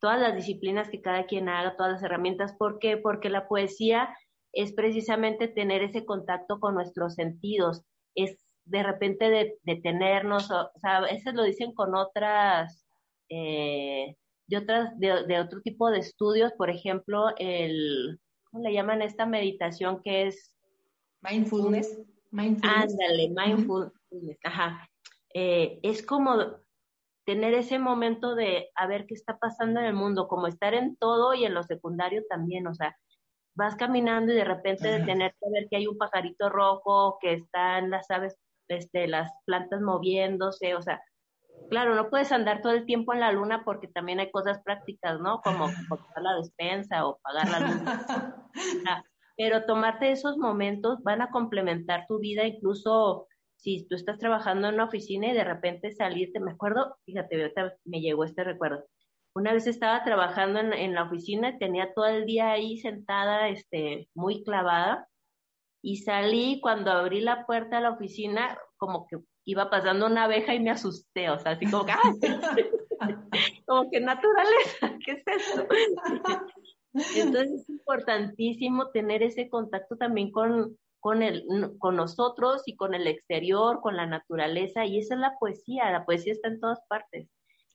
Todas las disciplinas que cada quien haga, todas las herramientas. ¿Por qué? Porque la poesía es precisamente tener ese contacto con nuestros sentidos, es de repente detenernos, o, o sea, a veces lo dicen con otras eh, de, otras, de, otro tipo de estudios, por ejemplo, el, ¿cómo le llaman esta meditación que es? Mindfulness. mindfulness. Ándale, mindfulness, ajá. Eh, es como tener ese momento de a ver qué está pasando en el mundo, como estar en todo y en lo secundario también, o sea, vas caminando y de repente detenerte a ver que hay un pajarito rojo, que están las aves, este, las plantas moviéndose, o sea, claro, no puedes andar todo el tiempo en la luna porque también hay cosas prácticas, ¿no? Como cortar la despensa o pagar la luz. Pero tomarte esos momentos van a complementar tu vida, incluso si tú estás trabajando en una oficina y de repente salirte, me acuerdo, fíjate, me llegó este recuerdo. Una vez estaba trabajando en, la oficina y tenía todo el día ahí sentada, este, muy clavada, y salí cuando abrí la puerta de la oficina, como que iba pasando una abeja y me asusté, o sea, así como que, como que naturaleza, ¿qué es eso? Entonces es importantísimo tener ese contacto también con, con, el, con nosotros y con el exterior, con la naturaleza, y esa es la poesía, la poesía está en todas partes.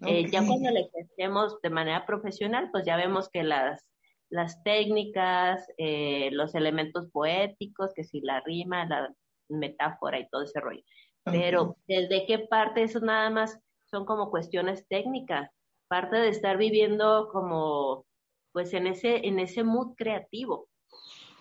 Eh, ya cuando la ejercemos de manera profesional, pues ya vemos que las, las técnicas, eh, los elementos poéticos, que si la rima, la metáfora y todo ese rollo. Pero desde qué parte eso nada más son como cuestiones técnicas, parte de estar viviendo como pues en ese, en ese mood creativo.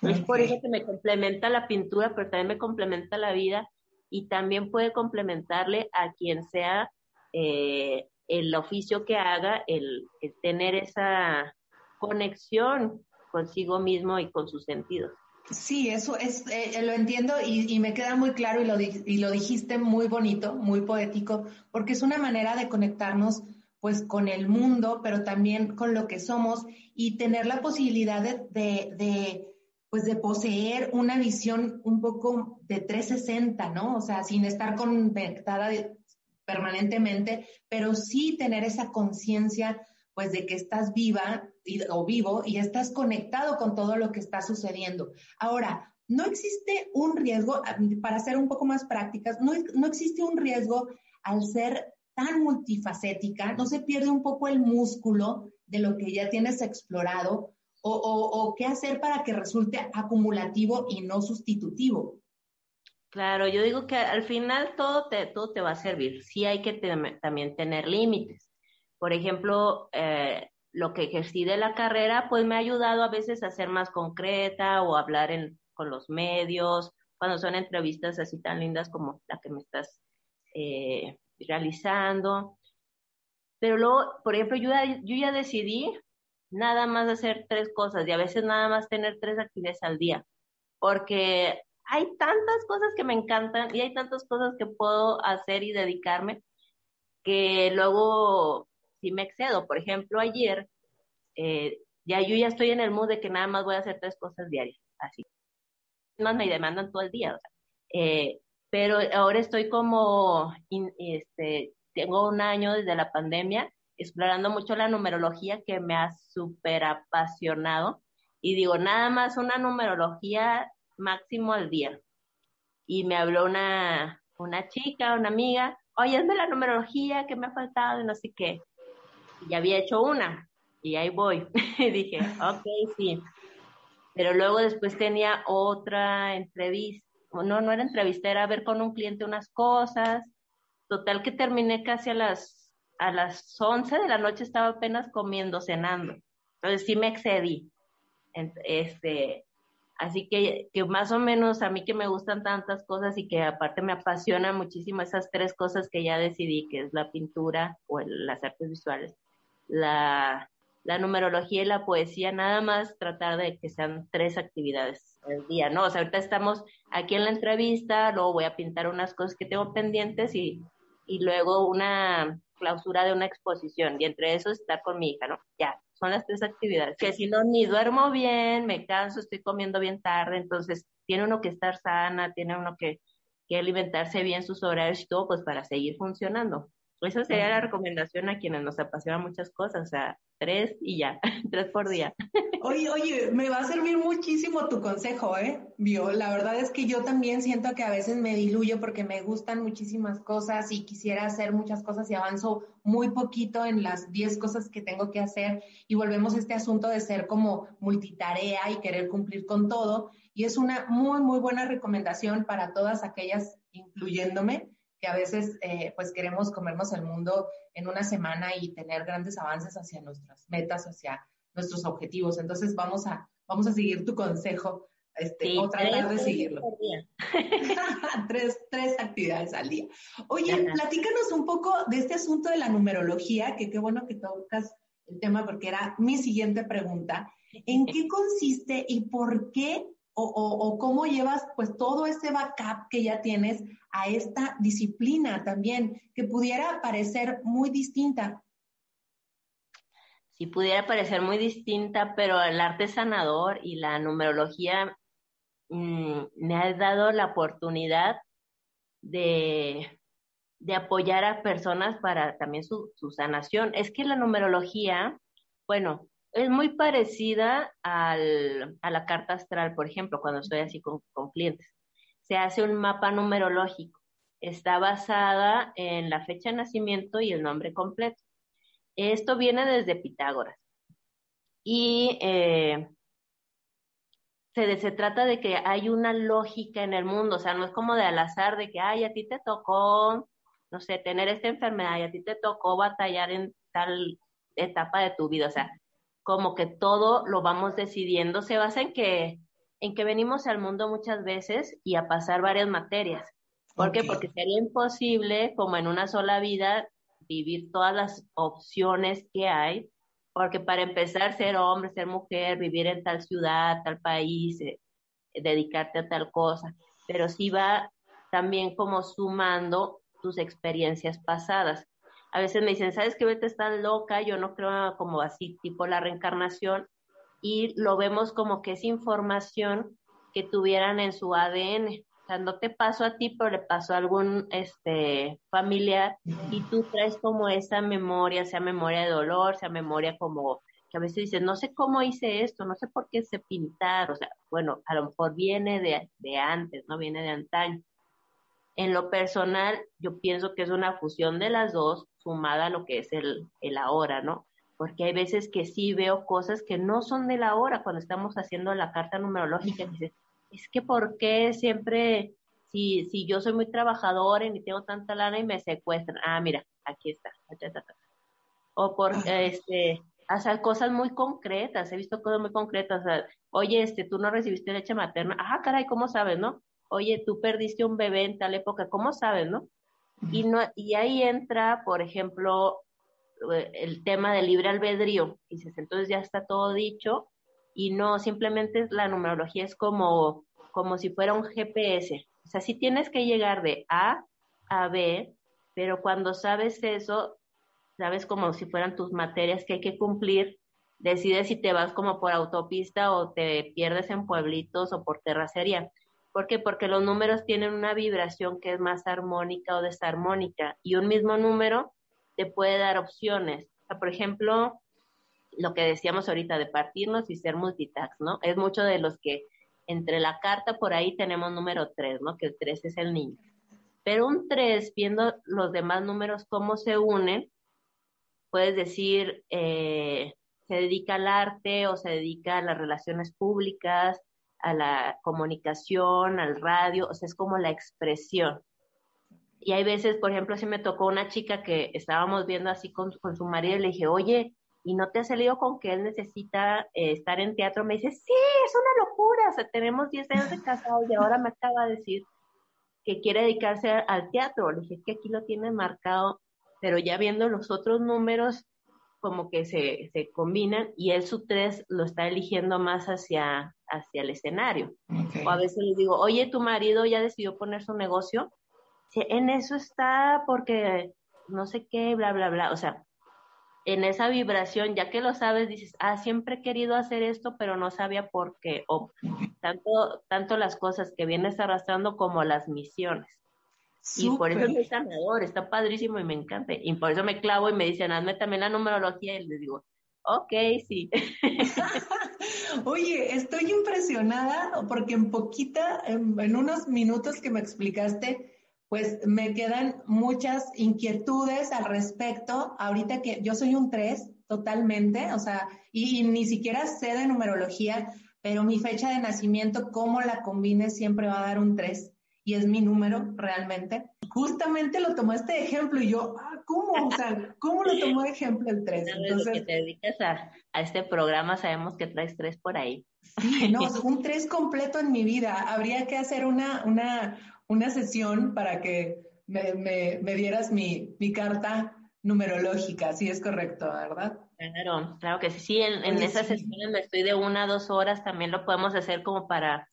Es por eso que me complementa la pintura, pero también me complementa la vida y también puede complementarle a quien sea eh, el oficio que haga, el, tener esa conexión consigo mismo y con sus sentidos. Sí, eso es, eh, lo entiendo y, me queda muy claro y lo, y lo dijiste muy bonito, muy poético, porque es una manera de conectarnos pues con el mundo, pero también con lo que somos y tener la posibilidad de, de, pues de poseer una visión un poco de 360, ¿no? O sea, sin estar conectada permanentemente, pero sí tener esa conciencia pues de que estás viva o vivo y estás conectado con todo lo que está sucediendo. Ahora, no existe un riesgo, para ser un poco más prácticas, no, no existe un riesgo al ser tan multifacética, no se pierde un poco el músculo de lo que ya tienes explorado o, o qué hacer para que resulte acumulativo y no sustitutivo. Claro, yo digo que al final todo te, todo te va a servir. Sí hay que también tener límites. Por ejemplo, eh, lo que ejercí de la carrera, pues me ha ayudado a veces a ser más concreta o hablar con los medios, cuando son entrevistas así tan lindas como la que me estás eh, realizando. Pero luego, por ejemplo, yo, yo ya decidí nada más hacer tres cosas y a veces nada más tener tres actividades al día, porque hay tantas cosas que me encantan y hay tantas cosas que puedo hacer y dedicarme que luego si me excedo. Por ejemplo, ayer eh, ya yo ya estoy en el mood de que nada más voy a hacer tres cosas diarias, así. Más me demandan todo el día, eh, pero ahora estoy como, este, tengo un año desde la pandemia explorando mucho la numerología que me ha súper apasionado y digo, nada más una numerología máximo al día. Y me habló una, una chica, una amiga, oye, de la numerología que me ha faltado y no sé qué. Y había hecho una y ahí voy. y dije, ok, sí. Pero luego después tenía otra entrevista, no, no era entrevista, era ver con un cliente unas cosas. Total que terminé casi a las, a las 11 de la noche, estaba apenas comiendo, cenando. Entonces sí me excedí. Este, Así que, que más o menos a mí que me gustan tantas cosas y que aparte me apasiona muchísimo esas tres cosas que ya decidí, que es la pintura o las artes visuales, la, la numerología y la poesía, nada más tratar de que sean tres actividades al día, ¿no? O sea, ahorita estamos aquí en la entrevista, luego voy a pintar unas cosas que tengo pendientes y, y luego una clausura de una exposición y entre eso estar con mi hija, ¿no? Ya, son las tres actividades. Que si no, ni duermo bien, me canso, estoy comiendo bien tarde, entonces tiene uno que estar sana, tiene uno que, que alimentarse bien sus horarios y todo, pues para seguir funcionando. Esa sería la recomendación a quienes nos apasionan muchas cosas, o sea, tres y ya, tres por día. Oye, oye, me va a servir muchísimo tu consejo, ¿eh? Vio, la verdad es que yo también siento que a veces me diluyo porque me gustan muchísimas cosas y quisiera hacer muchas cosas y avanzo muy poquito en las diez cosas que tengo que hacer y volvemos a este asunto de ser como multitarea y querer cumplir con todo. Y es una muy, muy buena recomendación para todas aquellas, incluyéndome, que a veces eh, pues queremos comernos el mundo en una semana y tener grandes avances hacia nuestras metas, hacia nuestros objetivos. Entonces vamos a, vamos a seguir tu consejo este, o tratar de seguirlo. tres, tres actividades al día. Oye, platícanos un poco de este asunto de la numerología, que qué bueno que tocas el tema porque era mi siguiente pregunta. ¿En qué consiste y por qué o, cómo llevas pues todo ese backup que ya tienes a esta disciplina también, que pudiera parecer muy distinta. Sí, pudiera parecer muy distinta, pero el arte sanador y la numerología mm, me ha dado la oportunidad de, de apoyar a personas para también su, sanación. Es que la numerología, bueno, es muy parecida al, a la carta astral, por ejemplo, cuando estoy así con, clientes. Se hace un mapa numerológico. Está basada en la fecha de nacimiento y el nombre completo. Esto viene desde Pitágoras. Y eh, se, se trata de que hay una lógica en el mundo, o sea, no es como de al azar de que, ay, a ti te tocó, no sé, tener esta enfermedad y a ti te tocó batallar en tal etapa de tu vida, o sea, como que todo lo vamos decidiendo, se basa en que, en que venimos al mundo muchas veces y a pasar varias materias. ¿Por qué? Porque sería imposible, como en una sola vida, vivir todas las opciones que hay, porque para empezar, ser hombre, ser mujer, vivir en tal ciudad, tal país, eh, dedicarte a tal cosa, pero sí va también como sumando tus experiencias pasadas. A veces me dicen, ¿sabes qué, Vete, estás loca? Yo no creo como así, tipo la reencarnación, y lo vemos como que es información que tuvieran en su ADN. O sea, no te pasó a ti, pero le pasó a algún este, familiar y tú traes como esa memoria, sea memoria de dolor, sea memoria como que a veces dices, no sé cómo hice esto, no sé por qué se pintar, o sea, bueno, a lo mejor viene de, de antes, no viene de antaño. En lo personal, yo pienso que es una fusión de las dos sumada a lo que es el, el ahora, ¿no? Porque hay veces que sí veo cosas que no son de la hora cuando estamos haciendo la carta numerológica, y dices, es que ¿por qué siempre, si, si yo soy muy trabajadora y ni tengo tanta lana y me secuestran? Ah, mira, aquí está. O por, este, hacer cosas muy concretas, he visto cosas muy concretas, oye, este, tú no recibiste leche materna, ah, caray, ¿cómo sabes, no? Oye, tú perdiste un bebé en tal época, ¿cómo sabes, no? Y, no, y ahí entra, por ejemplo, el tema del libre albedrío. Dices, entonces ya está todo dicho, y no, simplemente la numerología es como, como si fuera un GPS. O sea, sí tienes que llegar de A a B, pero cuando sabes eso, sabes como si fueran tus materias que hay que cumplir, decides si te vas como por autopista o te pierdes en pueblitos o por terracería. ¿Por qué? Porque los números tienen una vibración que es más armónica o desarmónica y un mismo número te puede dar opciones. Por ejemplo, lo que decíamos ahorita de partirnos y ser multitask, ¿no? Es mucho de los que entre la carta por ahí tenemos número 3, ¿no? Que el 3 es el niño. Pero un 3, viendo los demás números cómo se unen, puedes decir, eh, se dedica al arte o se dedica a las relaciones públicas, a la comunicación, al radio, o sea, es como la expresión. Y hay veces, por ejemplo, si me tocó una chica que estábamos viendo así con, con su marido y le dije, oye, y no te ha salido con que él necesita eh, estar en teatro, me dice, sí, es una locura, o sea, tenemos 10 años de casados y ahora me acaba de decir que quiere dedicarse al teatro. Le dije que aquí lo tiene marcado, pero ya viendo los otros números, como que se, se combinan y él su 3 lo está eligiendo más hacia, hacia el escenario. O a veces le digo, oye, tu marido ya decidió poner su negocio. En eso está porque no sé qué, bla, bla, bla. O sea, en esa vibración, ya que lo sabes, dices, ah, siempre he querido hacer esto, pero no sabía por qué, o tanto, tanto las cosas que vienes arrastrando como las misiones. Y por eso es sanador, está padrísimo y me encanta. Y por eso me clavo y me dicen, hazme también la numerología y les digo, ok, sí. Oye, estoy impresionada porque en poquita, en unos minutos que me explicaste, pues me quedan muchas inquietudes al respecto. Ahorita que yo soy un 3 totalmente, o sea, y, ni siquiera sé de numerología, pero mi fecha de nacimiento, cómo la combine, siempre va a dar un 3 y es mi número realmente. Justamente lo tomó este ejemplo y yo, ah, ¿cómo? O sea, ¿cómo lo tomó de ejemplo el 3? Entonces, que te dedicas a, a, este programa, sabemos que traes 3 por ahí. Sí, no, un 3 completo en mi vida. Habría que hacer una, una, una sesión para que me, me, dieras mi, mi, carta numerológica, sí es correcto, ¿verdad? Claro, claro que sí. Sí, en, en esas sesiones me estoy de una a dos horas, también lo podemos hacer como para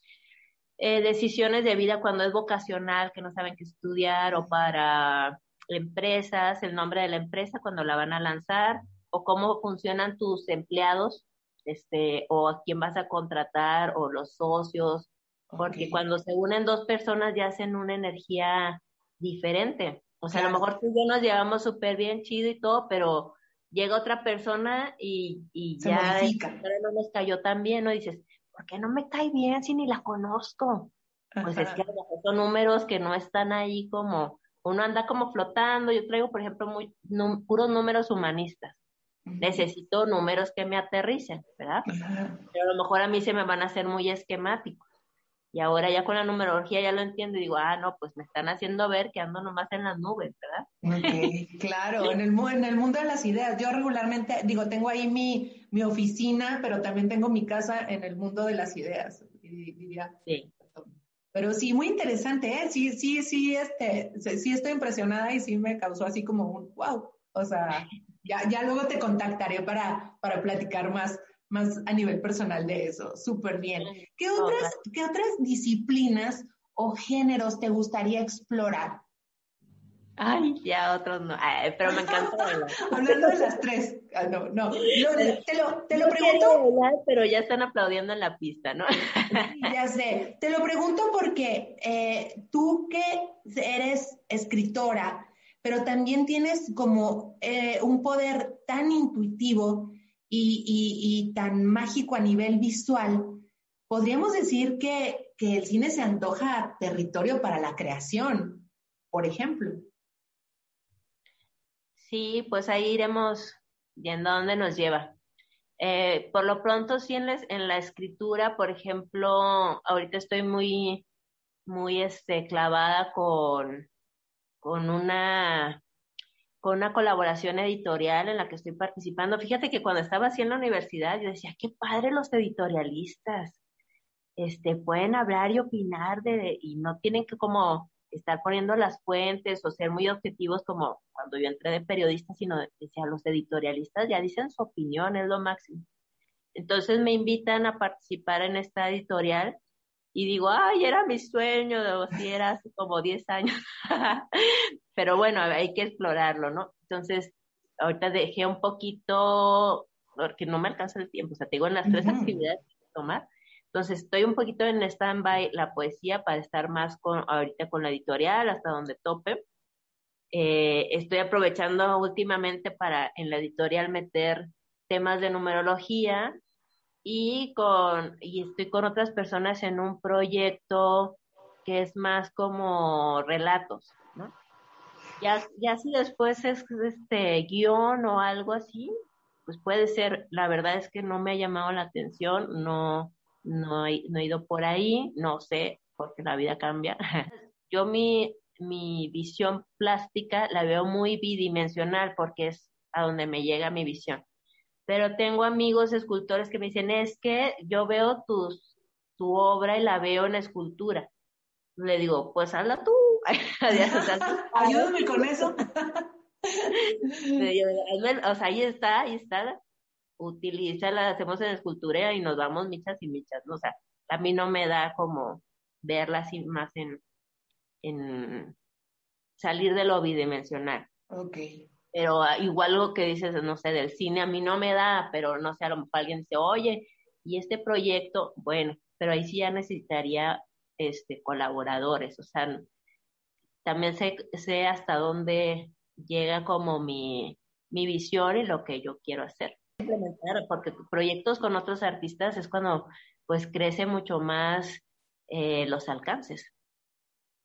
eh, decisiones de vida cuando es vocacional, que no saben qué estudiar, o para empresas, el nombre de la empresa cuando la van a lanzar, o cómo funcionan tus empleados, este, o a quién vas a contratar, o los socios, porque cuando se unen dos personas ya hacen una energía diferente. O sea, a lo mejor tú y yo nos llevamos súper bien, chido y todo, pero llega otra persona y, y ya no nos cayó tan bien, ¿no? dices, ¿por qué no me cae bien si ni la conozco? Pues es que son números que no están ahí como, uno anda como flotando, yo traigo, por ejemplo, muy, puros números humanistas. Necesito números que me aterricen, ¿verdad? Pero a lo mejor a mí se me van a hacer muy esquemáticos. Y ahora ya con la numerología ya lo entiendo y digo, ah, no, pues me están haciendo ver que ando nomás en las nubes, ¿verdad? Okay, claro, en el, en el mundo de las ideas. Yo regularmente, digo, tengo ahí mi, mi oficina, pero también tengo mi casa en el mundo de las ideas, diría. Sí. Pero sí, muy interesante, ¿eh? Sí, sí, sí, este, sí estoy impresionada y sí me causó así como un wow. O sea, ya, ya luego te contactaré para, para platicar más más a nivel personal de eso. Súper bien. ¿Qué otras, ¿Qué otras disciplinas o géneros te gustaría explorar? Ay, ya otros no, pero me encanta Hablando de las tres. Ah, no, no. te lo, te lo pregunto. pero ya están aplaudiendo en la pista, ¿no? ya sé. Te lo pregunto porque eh, tú que eres escritora, pero también tienes como eh, un poder tan intuitivo y, tan mágico a nivel visual, podríamos decir que, el cine se antoja territorio para la creación, por ejemplo. Sí, pues ahí iremos viendo dónde nos lleva. Eh, por lo pronto, sí, en en la, escritura, por ejemplo, ahorita estoy muy, muy este, clavada con, con una con una colaboración editorial en la que estoy participando. Fíjate que cuando estaba así en la universidad, yo decía, qué padre los editorialistas. Este, pueden hablar y opinar de, y no tienen que como estar poniendo las fuentes o ser muy objetivos como cuando yo entré de periodista, sino decía, los editorialistas ya dicen su opinión, es lo máximo. Entonces me invitan a participar en esta editorial y digo, ay, era mi sueño, o si era hace como 10 años. Pero bueno, hay que explorarlo, ¿no? Entonces, ahorita dejé un poquito, porque no me alcanza el tiempo, o sea, tengo en las tres actividades que tomar. Entonces, estoy un poquito en stand-by la poesía para estar más con, ahorita con la editorial, hasta donde tope. Eh, estoy aprovechando últimamente para en la editorial meter temas de numerología y con y estoy con otras personas en un proyecto que es más como relatos, ¿no? Ya, ya si después es este guion o algo así, pues puede ser, la verdad es que no me ha llamado la atención, no, no, he, no he ido por ahí, no sé, porque la vida cambia. Yo mi, mi visión plástica la veo muy bidimensional porque es a donde me llega mi visión pero tengo amigos escultores que me dicen, es que yo veo tus, tu obra y la veo en escultura. Le digo, pues hazla tú. Ayúdame con eso. o sea, ahí está, ahí está. Utilízala, hacemos en escultura y nos vamos michas y michas. O sea, a mí no me da como verla así más en, en salir de lo bidimensional. Ok pero ah, igual lo que dices, no sé, del cine a mí no me da, pero no sé, a lo mejor alguien dice, oye, y este proyecto, bueno, pero ahí sí ya necesitaría este, colaboradores, o sea, también sé, sé hasta dónde llega como mi, mi visión y lo que yo quiero hacer. Porque proyectos con otros artistas es cuando pues crece mucho más eh, los alcances.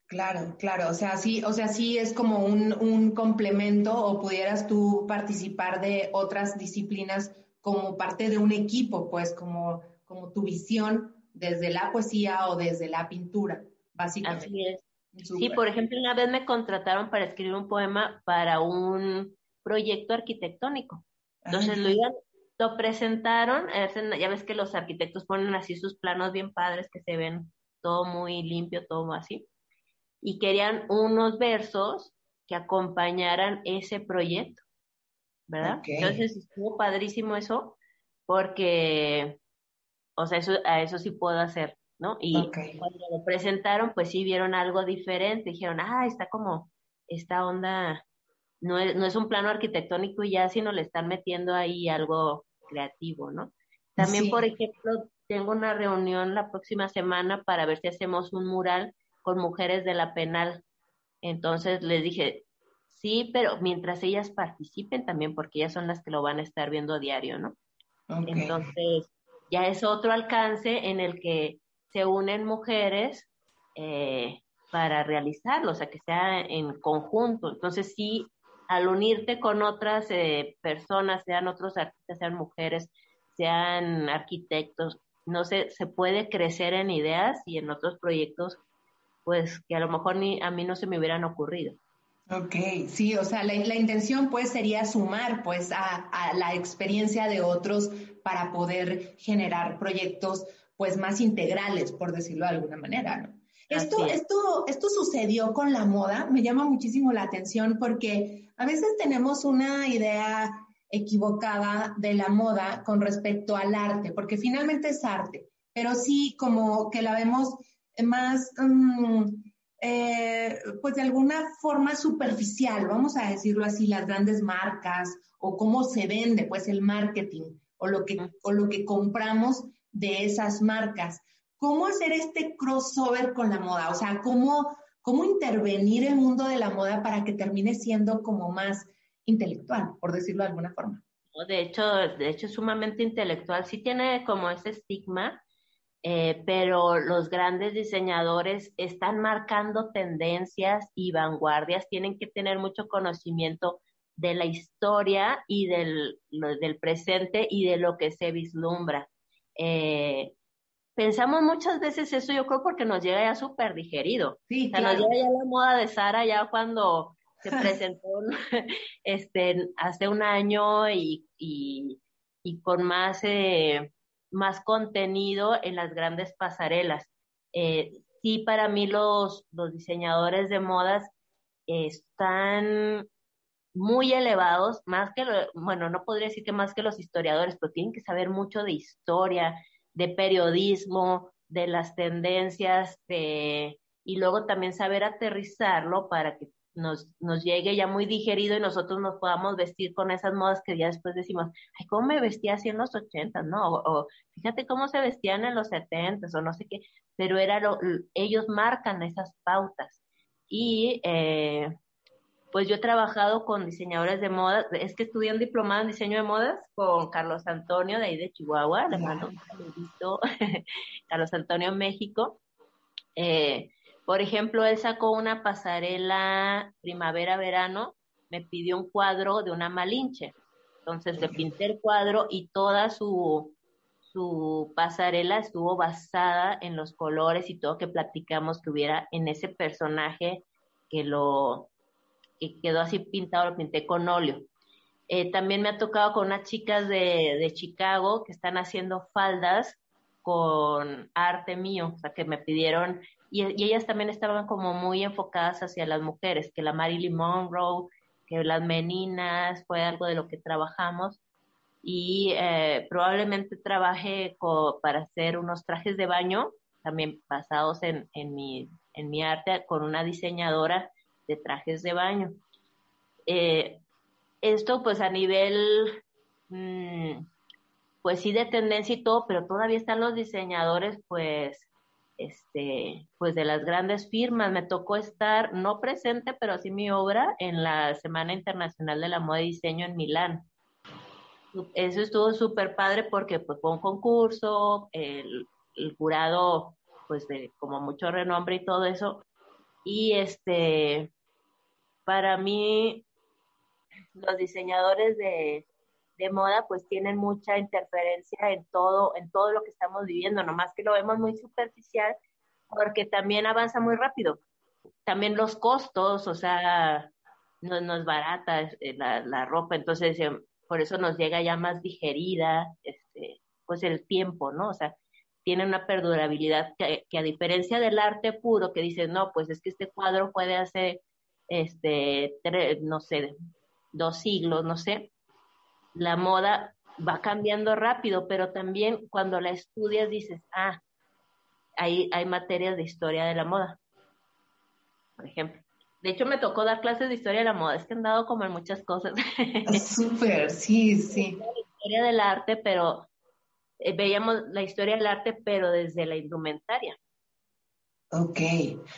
Claro, claro, o sea, sí, o sea, sí es como un, un, complemento o pudieras tú participar de otras disciplinas como parte de un equipo, pues como, como tu visión desde la poesía o desde la pintura, básicamente. Así es. Sí, por ejemplo, una vez me contrataron para escribir un poema para un proyecto arquitectónico. Entonces lo iban, lo presentaron, ya ves que los arquitectos ponen así sus planos bien padres que se ven todo muy limpio, todo así y querían unos versos que acompañaran ese proyecto, ¿verdad? Entonces estuvo padrísimo eso porque, o sea, eso, a eso sí puedo hacer, ¿no? Y cuando lo presentaron, pues sí vieron algo diferente, dijeron, ah, está como esta onda, no es, no es un plano arquitectónico y ya, sino le están metiendo ahí algo creativo, ¿no? También, por ejemplo, tengo una reunión la próxima semana para ver si hacemos un mural con mujeres de la penal. Entonces les dije, sí, pero mientras ellas participen también, porque ellas son las que lo van a estar viendo a diario, ¿no? Entonces, ya es otro alcance en el que se unen mujeres eh, para realizarlo, o sea, que sea en conjunto. Entonces, sí, al unirte con otras eh, personas, sean otros artistas, sean mujeres, sean arquitectos, no sé, se puede crecer en ideas y en otros proyectos, pues que a lo mejor ni a mí no se me hubieran ocurrido. Ok, sí, o sea, la, intención pues sería sumar pues a, la experiencia de otros para poder generar proyectos pues más integrales, por decirlo de alguna manera, ¿no? Esto, esto, esto sucedió con la moda, me llama muchísimo la atención porque a veces tenemos una idea equivocada de la moda con respecto al arte, porque finalmente es arte, pero sí como que la vemos más, mm, eh, pues de alguna forma superficial, vamos a decirlo así, las grandes marcas o cómo se vende, pues el marketing o lo que, o lo que compramos de esas marcas. ¿Cómo hacer este crossover con la moda? O sea, ¿cómo, cómo intervenir el mundo de la moda para que termine siendo como más intelectual, por decirlo de alguna forma? De hecho, de hecho sumamente intelectual. Sí tiene como ese estigma, eh, pero los grandes diseñadores están marcando tendencias y vanguardias, tienen que tener mucho conocimiento de la historia y del, del presente y de lo que se vislumbra. Eh, pensamos muchas veces eso, yo creo, porque nos llega ya súper digerido. Sí, o sea, nos llega ya la moda de Sara ya cuando se presentó este, hace un año y, y, y con más eh, más contenido en las grandes pasarelas. Eh, sí, para mí los, los diseñadores de modas están muy elevados, más que, bueno, no podría decir que más que los historiadores, pero tienen que saber mucho de historia, de periodismo, de las tendencias, de, y luego también saber aterrizarlo para que nos, nos llegue ya muy digerido y nosotros nos podamos vestir con esas modas que ya después decimos, ay, ¿cómo me vestía así en los ochentas, no? O, fíjate cómo se vestían en los setentas o no sé qué, pero era lo, ellos marcan esas pautas. Y eh, pues yo he trabajado con diseñadores de modas, es que estudié un diplomado en diseño de modas con Carlos Antonio de ahí de Chihuahua, le mando un saludito, Carlos Antonio México. Eh, por ejemplo, él sacó una pasarela primavera-verano, me pidió un cuadro de una malinche. Entonces le pinté el cuadro y toda su, su pasarela estuvo basada en los colores y todo que platicamos que hubiera en ese personaje que lo que quedó así pintado, lo pinté con óleo. Eh, también me ha tocado con unas chicas de, de Chicago que están haciendo faldas con arte mío, o sea, que me pidieron y, ellas también estaban como muy enfocadas hacia las mujeres, que la Marilyn Monroe, que las meninas, fue algo de lo que trabajamos y eh, probablemente trabaje para hacer unos trajes de baño, también basados en, en, mi, en mi arte, con una diseñadora de trajes de baño. Eh, esto pues a nivel, mm, pues sí de tendencia y todo, pero todavía están los diseñadores pues este, pues de las grandes firmas. Me tocó estar, no presente, pero sí mi obra en la Semana Internacional de la Moda y Diseño en Milán. Eso estuvo súper padre porque pues fue un concurso, el, jurado pues de como mucho renombre y todo eso. Y este, para mí, los diseñadores de, de moda pues tienen mucha interferencia en todo, en todo lo que estamos viviendo, nomás que lo vemos muy superficial porque también avanza muy rápido. También los costos, o sea, no, no es barata eh, la, la, ropa, entonces eh, por eso nos llega ya más digerida, este, pues el tiempo, ¿no? O sea, tiene una perdurabilidad que, a diferencia del arte puro que dices, no, pues es que este cuadro puede hacer, este, no sé, dos siglos, no sé, la moda va cambiando rápido, pero también cuando la estudias dices, ah, hay, hay materias de historia de la moda, por ejemplo. De hecho, me tocó dar clases de historia de la moda, es que han dado como en muchas cosas. Súper, sí, sí. La historia del arte, pero eh, veíamos la historia del arte, pero desde la indumentaria. Ok,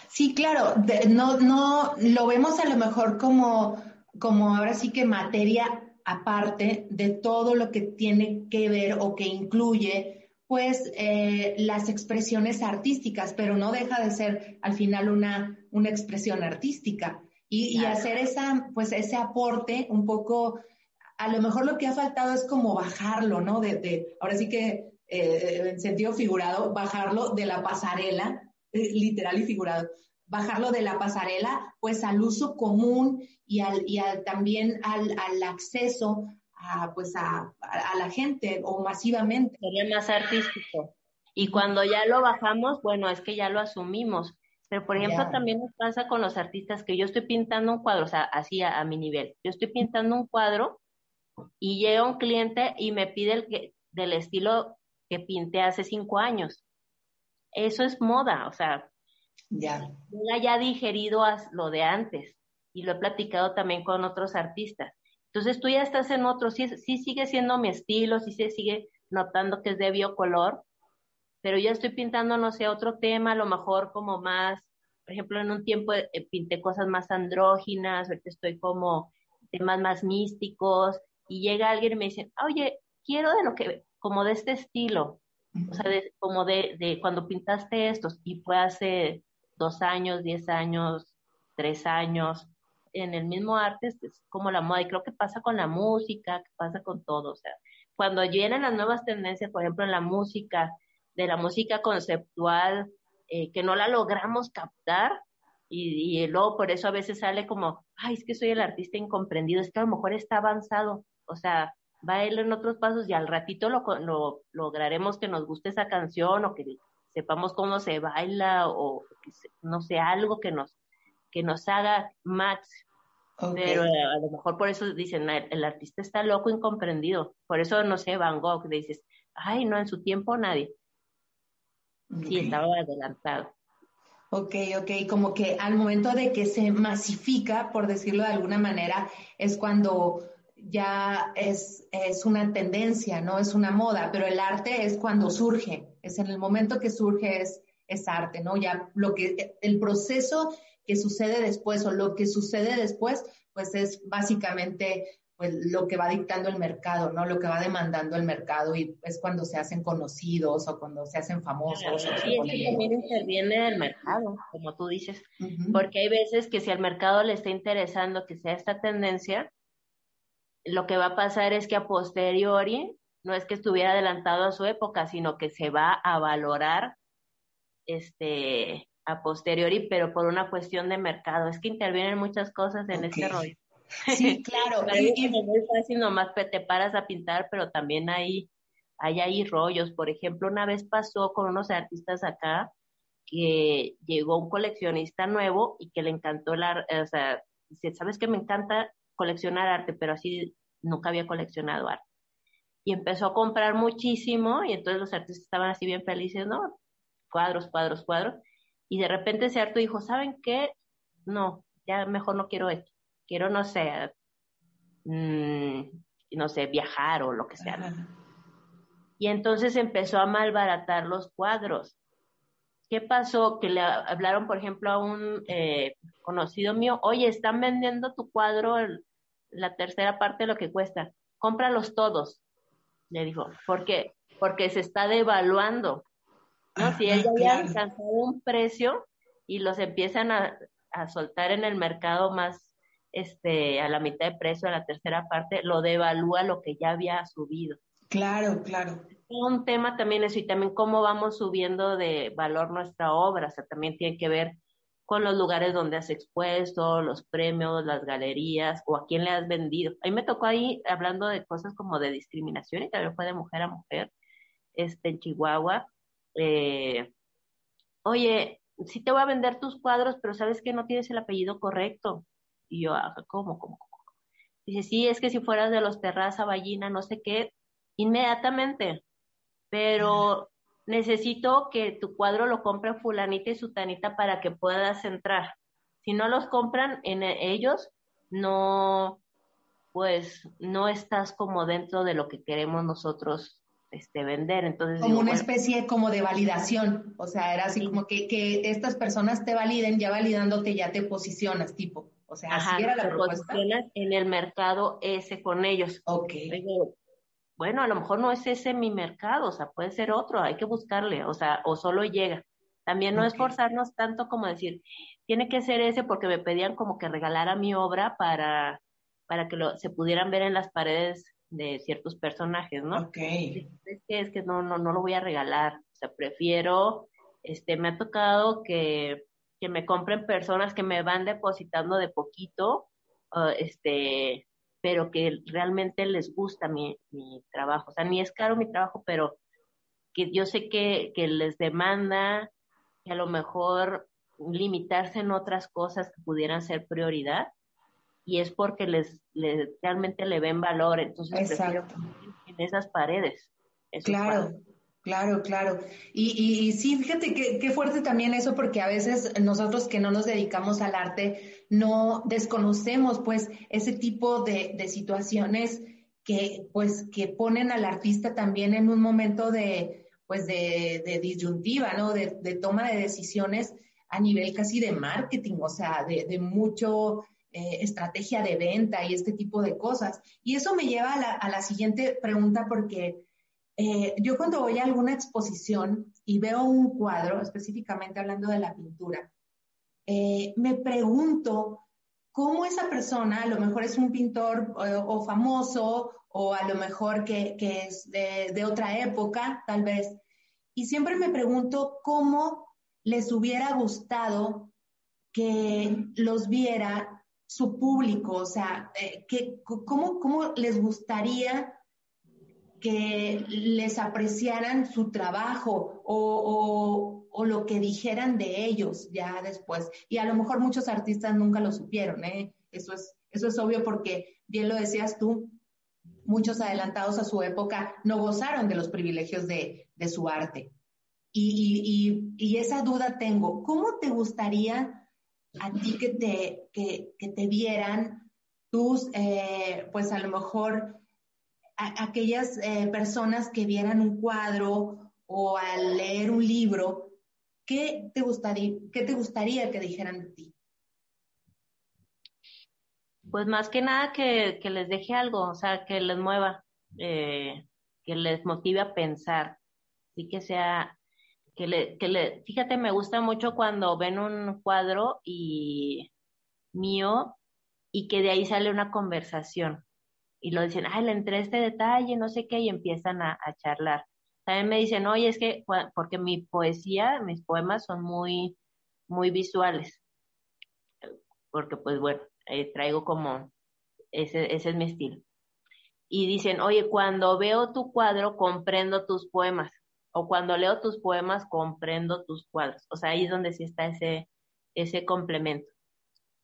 sí, claro, no, no, lo vemos a lo mejor como, como ahora sí que materia aparte de todo lo que tiene que ver o que incluye pues eh, las expresiones artísticas, pero no deja de ser al final una, una expresión artística. y, hacer esa, pues ese aporte un poco, a lo mejor lo que ha faltado es como bajarlo, ¿no? De, ahora sí que eh, en sentido figurado, bajarlo de la pasarela, eh, literal y figurado, bajarlo de la pasarela, pues al uso común y, al, y al, también al, al acceso a, pues a, a, la gente o masivamente. Sería más artístico. Y cuando ya lo bajamos, bueno, es que ya lo asumimos. Pero, por ejemplo, también nos pasa con los artistas que yo estoy pintando un cuadro, o sea, así a, mi nivel. Yo estoy pintando un cuadro y llega un cliente y me pide el que, del estilo que pinté hace cinco años. Eso es moda, o sea, ya. ya digerido lo de antes y lo he platicado también con otros artistas. Entonces tú ya estás en otro, sí, sí sigue siendo mi estilo, sí se sigue notando que es de biocolor, pero ya estoy pintando, no sé, otro tema, a lo mejor como más, por ejemplo, en un tiempo eh, pinté cosas más andróginas, ahorita estoy como temas más místicos, y llega alguien y me dice, oye, quiero de lo que, como de este estilo, o sea, como de, de cuando pintaste estos, y fue hace dos años, diez años, tres años, en el mismo arte es como la moda, y creo que pasa con la música, que pasa con todo, o sea, cuando vienen las nuevas tendencias, por ejemplo, en la música, de la música conceptual eh, que no la logramos captar y, luego por eso a veces sale como, ay, es que soy el artista incomprendido, es que a lo mejor está avanzado, o sea, va él en otros pasos y al ratito lo, lo lograremos que nos guste esa canción o que sepamos cómo se baila o no sé, algo que nos, que nos haga match. Pero eh, a lo mejor por eso dicen, el, el, artista está loco, incomprendido. Por eso, no sé, Van Gogh, dices, ay, no, en su tiempo nadie. Sí, estaba adelantado. Ok, ok, como que al momento de que se masifica, por decirlo de alguna manera, es cuando ya es, es una tendencia, no es una moda, pero el arte es cuando surge, es en el momento que surge es, es arte, ¿no? Ya lo que, el proceso que sucede después o lo que sucede después, pues es básicamente pues lo que va dictando el mercado, ¿no? Lo que va demandando el mercado y es cuando se hacen conocidos o cuando se hacen famosos. sí, es que también interviene el mercado, como tú dices, porque hay veces que si al mercado le está interesando que sea esta tendencia, lo que va a pasar es que a posteriori no es que estuviera adelantado a su época, sino que se va a valorar este a posteriori, pero por una cuestión de mercado. Es que intervienen muchas cosas en este rollo. Sí, claro. es muy fácil, nomás te paras a pintar, pero también hay, hay ahí rollos. Por ejemplo, una vez pasó con unos artistas acá que llegó un coleccionista nuevo y que le encantó el arte, o sea, dice, sabes que me encanta coleccionar arte, pero así nunca había coleccionado arte. Y empezó a comprar muchísimo y entonces los artistas estaban así bien felices, ¿no? Cuadros, cuadros, cuadros. Y de repente ese arte dijo, ¿saben qué? No, ya mejor no quiero esto quiero, no sé, mm, no sé, viajar o lo que sea. Y entonces empezó a malbaratar los cuadros. ¿Qué pasó? Que le hablaron, por ejemplo, a un eh, conocido mío, oye, están vendiendo tu cuadro la tercera parte de lo que cuesta, cómpralos todos. Le dijo, ¿por qué? Porque se está devaluando. ¿No? si ella ya alcanzado un precio y los empiezan a, a soltar en el mercado más este, a la mitad de precio, a la tercera parte, lo devalúa lo que ya había subido. Claro, claro. Un tema también eso y también cómo vamos subiendo de valor nuestra obra, o sea, también tiene que ver con los lugares donde has expuesto, los premios, las galerías o a quién le has vendido. A mí me tocó ahí hablando de cosas como de discriminación y también fue de mujer a mujer, este, en Chihuahua. Eh, Oye, sí te voy a vender tus cuadros, pero sabes que no tienes el apellido correcto. Y yo, ah, ¿cómo, cómo, cómo? Dice, sí, es que si fueras de los Terraza, Ballina, no sé qué, inmediatamente. Pero necesito que tu cuadro lo compre fulanita y sutanita para que puedas entrar. Si no los compran en ellos, no, pues no estás como dentro de lo que queremos nosotros este, vender. Entonces, como una especie como de validación, o sea, era así como que, que estas personas te validen, ya validándote ya te posicionas, tipo. O sea, así era la propuesta. en el mercado ese con ellos. Ok. bueno, a lo mejor no es ese mi mercado, o sea, puede ser otro, hay que buscarle, o sea, o solo llega. También no esforzarnos tanto como decir, tiene que ser ese porque me pedían como que regalara mi obra para, para que lo, se pudieran ver en las paredes de ciertos personajes, ¿no? Ok. Es que, es que no, no, no lo voy a regalar. O sea, prefiero, este, me ha tocado que, que me compren personas que me van depositando de poquito, uh, este, pero que realmente les gusta mi, mi trabajo. O sea, ni es caro mi trabajo, pero que yo sé que, que les demanda que a lo mejor limitarse en otras cosas que pudieran ser prioridad y es porque les, les realmente le ven valor, entonces Exacto. en esas paredes. Claro, claro, claro. Y, y, y sí, fíjate qué, qué fuerte también eso, porque a veces nosotros que no nos dedicamos al arte no desconocemos pues ese tipo de, de situaciones que pues que ponen al artista también en un momento de pues de, de disyuntiva, ¿no? De, de, toma de decisiones a nivel casi de marketing, o sea, de mucho eh, estrategia de venta y este tipo de cosas. Y eso me lleva a la, siguiente pregunta porque eh, yo cuando voy a alguna exposición y veo un cuadro, específicamente hablando de la pintura, eh, me pregunto cómo esa persona, a lo mejor es un pintor o, famoso o a lo mejor que, es de, otra época, tal vez. Y siempre me pregunto cómo les hubiera gustado que los viera su público, o sea, eh, que, cómo, cómo les gustaría que les apreciaran su trabajo o, o, lo que dijeran de ellos ya después. Y a lo mejor muchos artistas nunca lo supieron, ¿eh? Eso es, eso es obvio porque, bien lo decías tú, muchos adelantados a su época no gozaron de los privilegios de, de su arte. Y, y, esa duda tengo, ¿cómo te gustaría a ti que te, que, te vieran tus, eh, pues a lo mejor, a, aquellas eh, personas que vieran un cuadro o al leer un libro, ¿qué te gustaría, qué te gustaría que dijeran de ti? Pues más que nada que, que les deje algo, o sea, que les mueva, eh, que les motive a pensar, sí que sea, que le, que le, fíjate, me gusta mucho cuando ven un cuadro y mío y que de ahí sale una conversación y lo dicen, ay, le entré este detalle, no sé qué, y empiezan a, charlar. También me dicen, oye, es que, porque mi poesía, mis poemas son muy, muy visuales, porque pues bueno, eh, traigo como, ese, ese es mi estilo. Y dicen, oye, cuando veo tu cuadro, comprendo tus poemas. O cuando leo tus poemas, comprendo tus cuadros. O sea, ahí es donde sí está ese, ese complemento.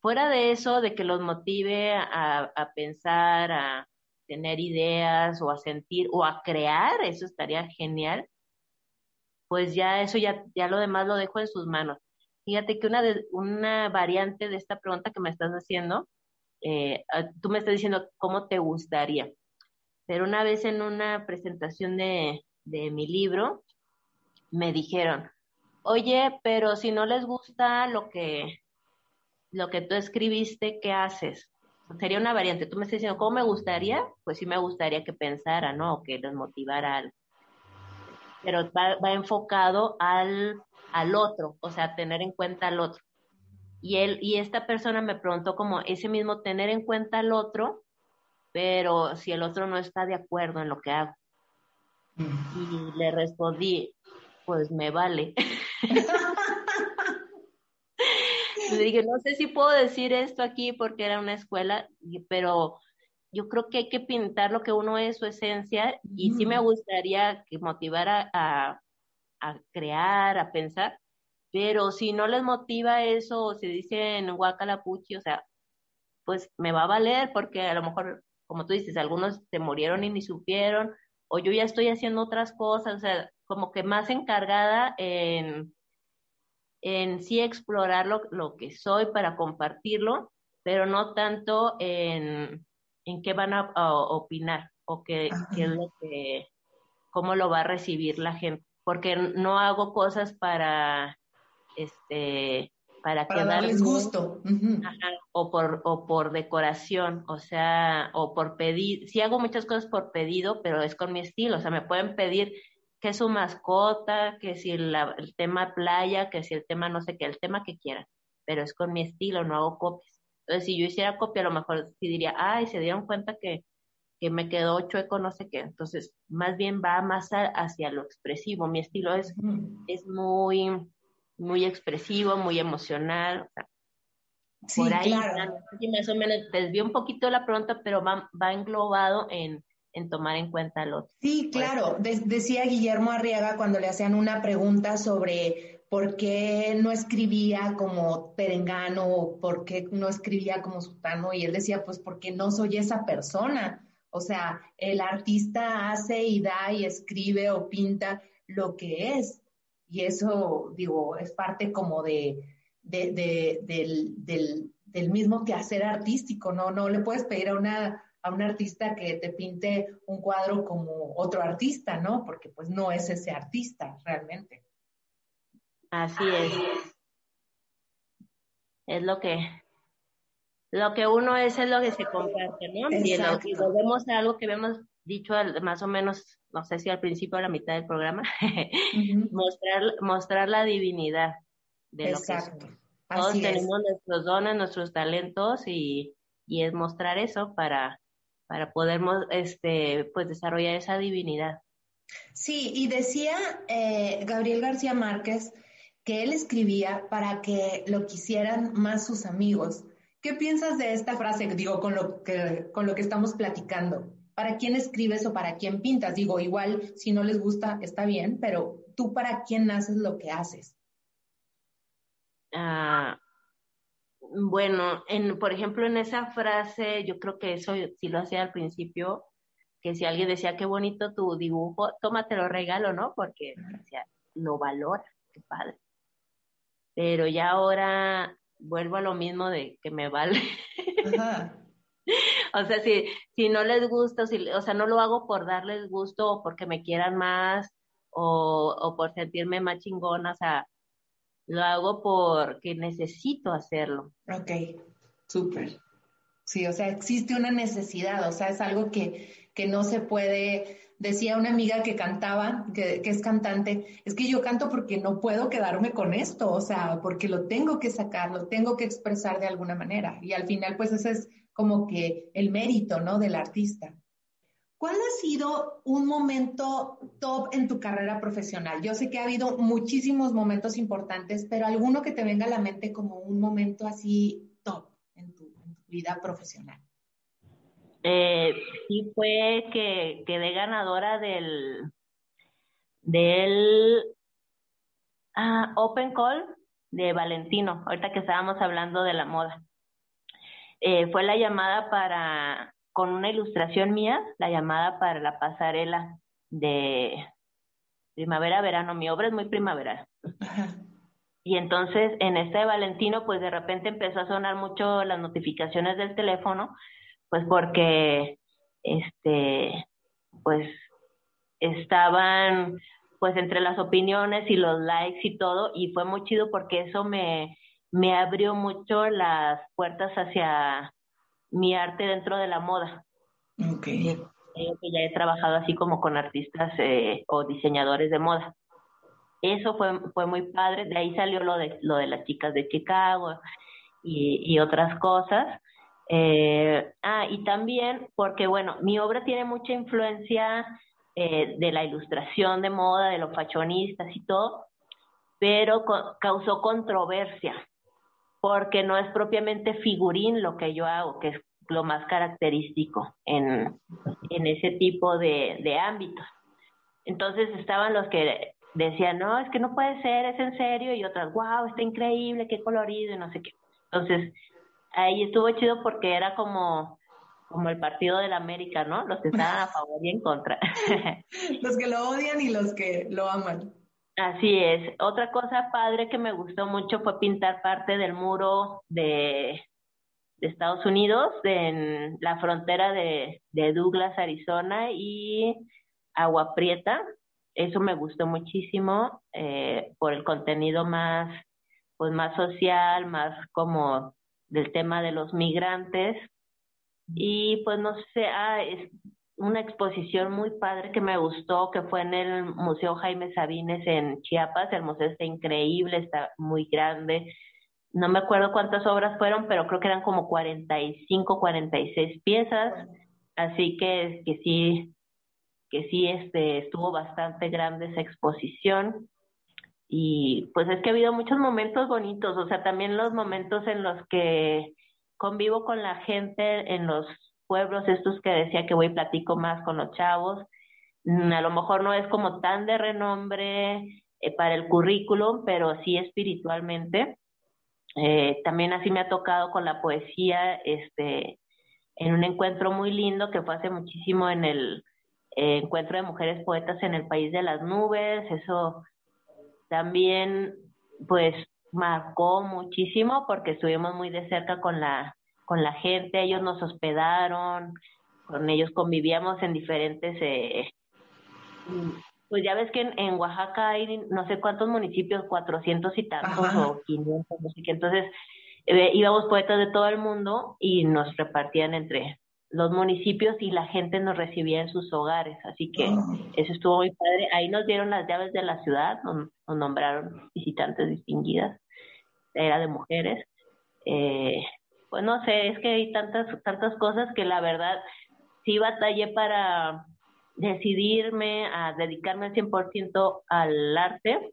Fuera de eso, de que los motive a, a pensar, a tener ideas o a sentir o a crear, eso estaría genial. Pues ya eso, ya, ya lo demás lo dejo en sus manos. Fíjate que una, de, una variante de esta pregunta que me estás haciendo, eh, tú me estás diciendo cómo te gustaría. Pero una vez en una presentación de, de mi libro, me dijeron, oye, pero si no les gusta lo que, lo que tú escribiste, ¿qué haces? Sería una variante. Tú me estás diciendo, ¿cómo me gustaría? Pues sí me gustaría que pensara, ¿no? O que les motivara algo. Pero va, va enfocado al al otro, o sea, tener en cuenta al otro. Y él, y esta persona me preguntó como ese mismo tener en cuenta al otro, pero si el otro no está de acuerdo en lo que hago. Y le respondí, pues me vale. le dije, no sé si puedo decir esto aquí porque era una escuela, pero yo creo que hay que pintar lo que uno es, su esencia, y sí me gustaría que motivara a, a crear, a pensar, pero si no les motiva eso, o se dicen guacalapuchi, o sea, pues me va a valer porque a lo mejor, como tú dices, algunos se murieron y ni supieron, o yo ya estoy haciendo otras cosas, o sea, como que más encargada en, en sí explorar lo, lo que soy para compartirlo, pero no tanto en, en qué van a, a opinar o qué, qué es lo que, cómo lo va a recibir la gente porque no hago cosas para este para, para quedar darles gusto uh -huh. Ajá, o por o por decoración o sea o por pedir sí hago muchas cosas por pedido pero es con mi estilo o sea me pueden pedir que su mascota, que si el tema playa, que si el tema no sé qué, el tema que quieran, pero es con mi estilo, no hago copias. Entonces, si yo hiciera copia, a lo mejor sí diría, ay, se dieron cuenta que, que me quedó chueco, no sé qué. Entonces, más bien va más hacia lo expresivo. Mi estilo es, es muy, muy expresivo, muy emocional. sí, por ahí, claro. más o menos desvió un poquito la pregunta, pero va, va englobado en, en tomar en cuenta lo otro. Sí, claro. decía Guillermo Arriaga cuando le hacían una pregunta sobre por qué no escribía como Perengano o por qué no escribía como Sutano, y él decía, pues porque no soy esa persona. O sea, el artista hace y da y escribe o pinta lo que es. Y eso, digo, es parte como de, de, del, del, del mismo quehacer artístico, ¿no? No le puedes pedir a una a un artista que te pinte un cuadro como otro artista, ¿no? Porque pues no es ese artista realmente. Así es. Es lo que lo que uno es es lo que se comparte, ¿no? Y, volvemos a algo que habíamos dicho más o menos, no sé si al principio o a la mitad del programa, mostrar, mostrar la divinidad de Exacto. lo que Todos tenemos nuestros dones, nuestros talentos y, y es mostrar eso para, para poder este, pues, desarrollar esa divinidad. Sí, y decía eh, Gabriel García Márquez que él escribía para que lo quisieran más sus amigos. ¿Qué piensas de esta frase? Digo, con lo que, con lo que estamos platicando. ¿Para quién escribes o para quién pintas? Digo, igual si no les gusta, está bien, pero tú para quién haces lo que haces. Ah, bueno, en, por ejemplo, en esa frase, yo creo que eso sí lo hacía al principio, que si alguien decía, qué bonito tu dibujo, tómatelo regalo, ¿no? Porque lo valora, qué padre. Pero ya ahora vuelvo a lo mismo de que me vale. o sea, si, si no les gusta, si, o sea, no lo hago por darles gusto o porque me quieran más o, o por sentirme más chingona, o sea, lo hago porque necesito hacerlo. Ok, súper. Sí, o sea, existe una necesidad, o sea, es algo que, que no se puede. Decía una amiga que cantaba, que, que, es cantante, es que yo canto porque no puedo quedarme con esto, o sea, porque lo tengo que sacar, lo tengo que expresar de alguna manera. Y al final, pues ese es como que el mérito, ¿no? Del artista. ¿Cuál ha sido un momento top en tu carrera profesional? Yo sé que ha habido muchísimos momentos importantes, pero alguno que te venga a la mente como un momento así top en tu, vida profesional. Eh, sí fue que quedé ganadora del ah, Open Call de Valentino, ahorita que estábamos hablando de la moda. Eh, fue la llamada para con una ilustración mía, la llamada para la pasarela de primavera-verano. Mi obra es muy primaveral. Y entonces en este de Valentino, pues de repente empezó a sonar mucho las notificaciones del teléfono, pues porque, este, pues estaban pues entre las opiniones y los likes y todo, y fue muy chido porque eso me, me abrió mucho las puertas hacia mi arte dentro de la moda. Okay. que ya he trabajado así como con artistas eh, o diseñadores de moda. Eso fue, fue muy padre, de ahí salió lo de, lo de las chicas de Chicago y, y otras cosas. Eh, ah, y también porque, bueno, mi obra tiene mucha influencia eh, de la ilustración de moda, de los fashionistas y todo, pero causó controversia porque no es propiamente figurín lo que yo hago, que es lo más característico en, ese tipo de, de ámbitos. Entonces estaban los que decían, no, es que no puede ser, es en serio, y otras, wow, está increíble, qué colorido, y no sé qué. Entonces, ahí estuvo chido porque era como, como el partido de la América, ¿no? Los que estaban a favor y en contra. los que lo odian y los que lo aman. Así es. Otra cosa padre que me gustó mucho fue pintar parte del muro de, Estados Unidos, en la frontera de, Douglas, Arizona y Agua Prieta. Eso me gustó muchísimo eh, por el contenido más, pues más social, más como del tema de los migrantes. Y pues no sé, ah, una exposición muy padre que me gustó, que fue en el Museo Jaime Sabines en Chiapas. El museo está increíble, está muy grande. No me acuerdo cuántas obras fueron, pero creo que eran como 45, 46 piezas. Así que, que sí, que sí este, estuvo bastante grande esa exposición. Y pues es que ha habido muchos momentos bonitos, o sea, también los momentos en los que convivo con la gente en los pueblos estos que decía que voy y platico más con los chavos. Mm, a lo mejor no es como tan de renombre eh, para el currículum, pero sí espiritualmente. Eh, también así me ha tocado con la poesía, este, en un encuentro muy lindo que fue hace muchísimo en el eh, encuentro de mujeres poetas en el país de las nubes. Eso también, pues, marcó muchísimo porque estuvimos muy de cerca con la con la gente, ellos nos hospedaron, con ellos convivíamos en diferentes, eh, pues ya ves que en, Oaxaca hay no sé cuántos municipios, 400 y tantos o 500, no sé qué, entonces eh, íbamos poetas de todo el mundo y nos repartían entre los municipios y la gente nos recibía en sus hogares, así que ah. eso estuvo muy padre. Ahí nos dieron las llaves de la ciudad, nos, nos nombraron visitantes distinguidas, era de mujeres. Eh, pues no sé, es que hay tantas, tantas cosas que la verdad sí batallé para decidirme a dedicarme al 100% al arte,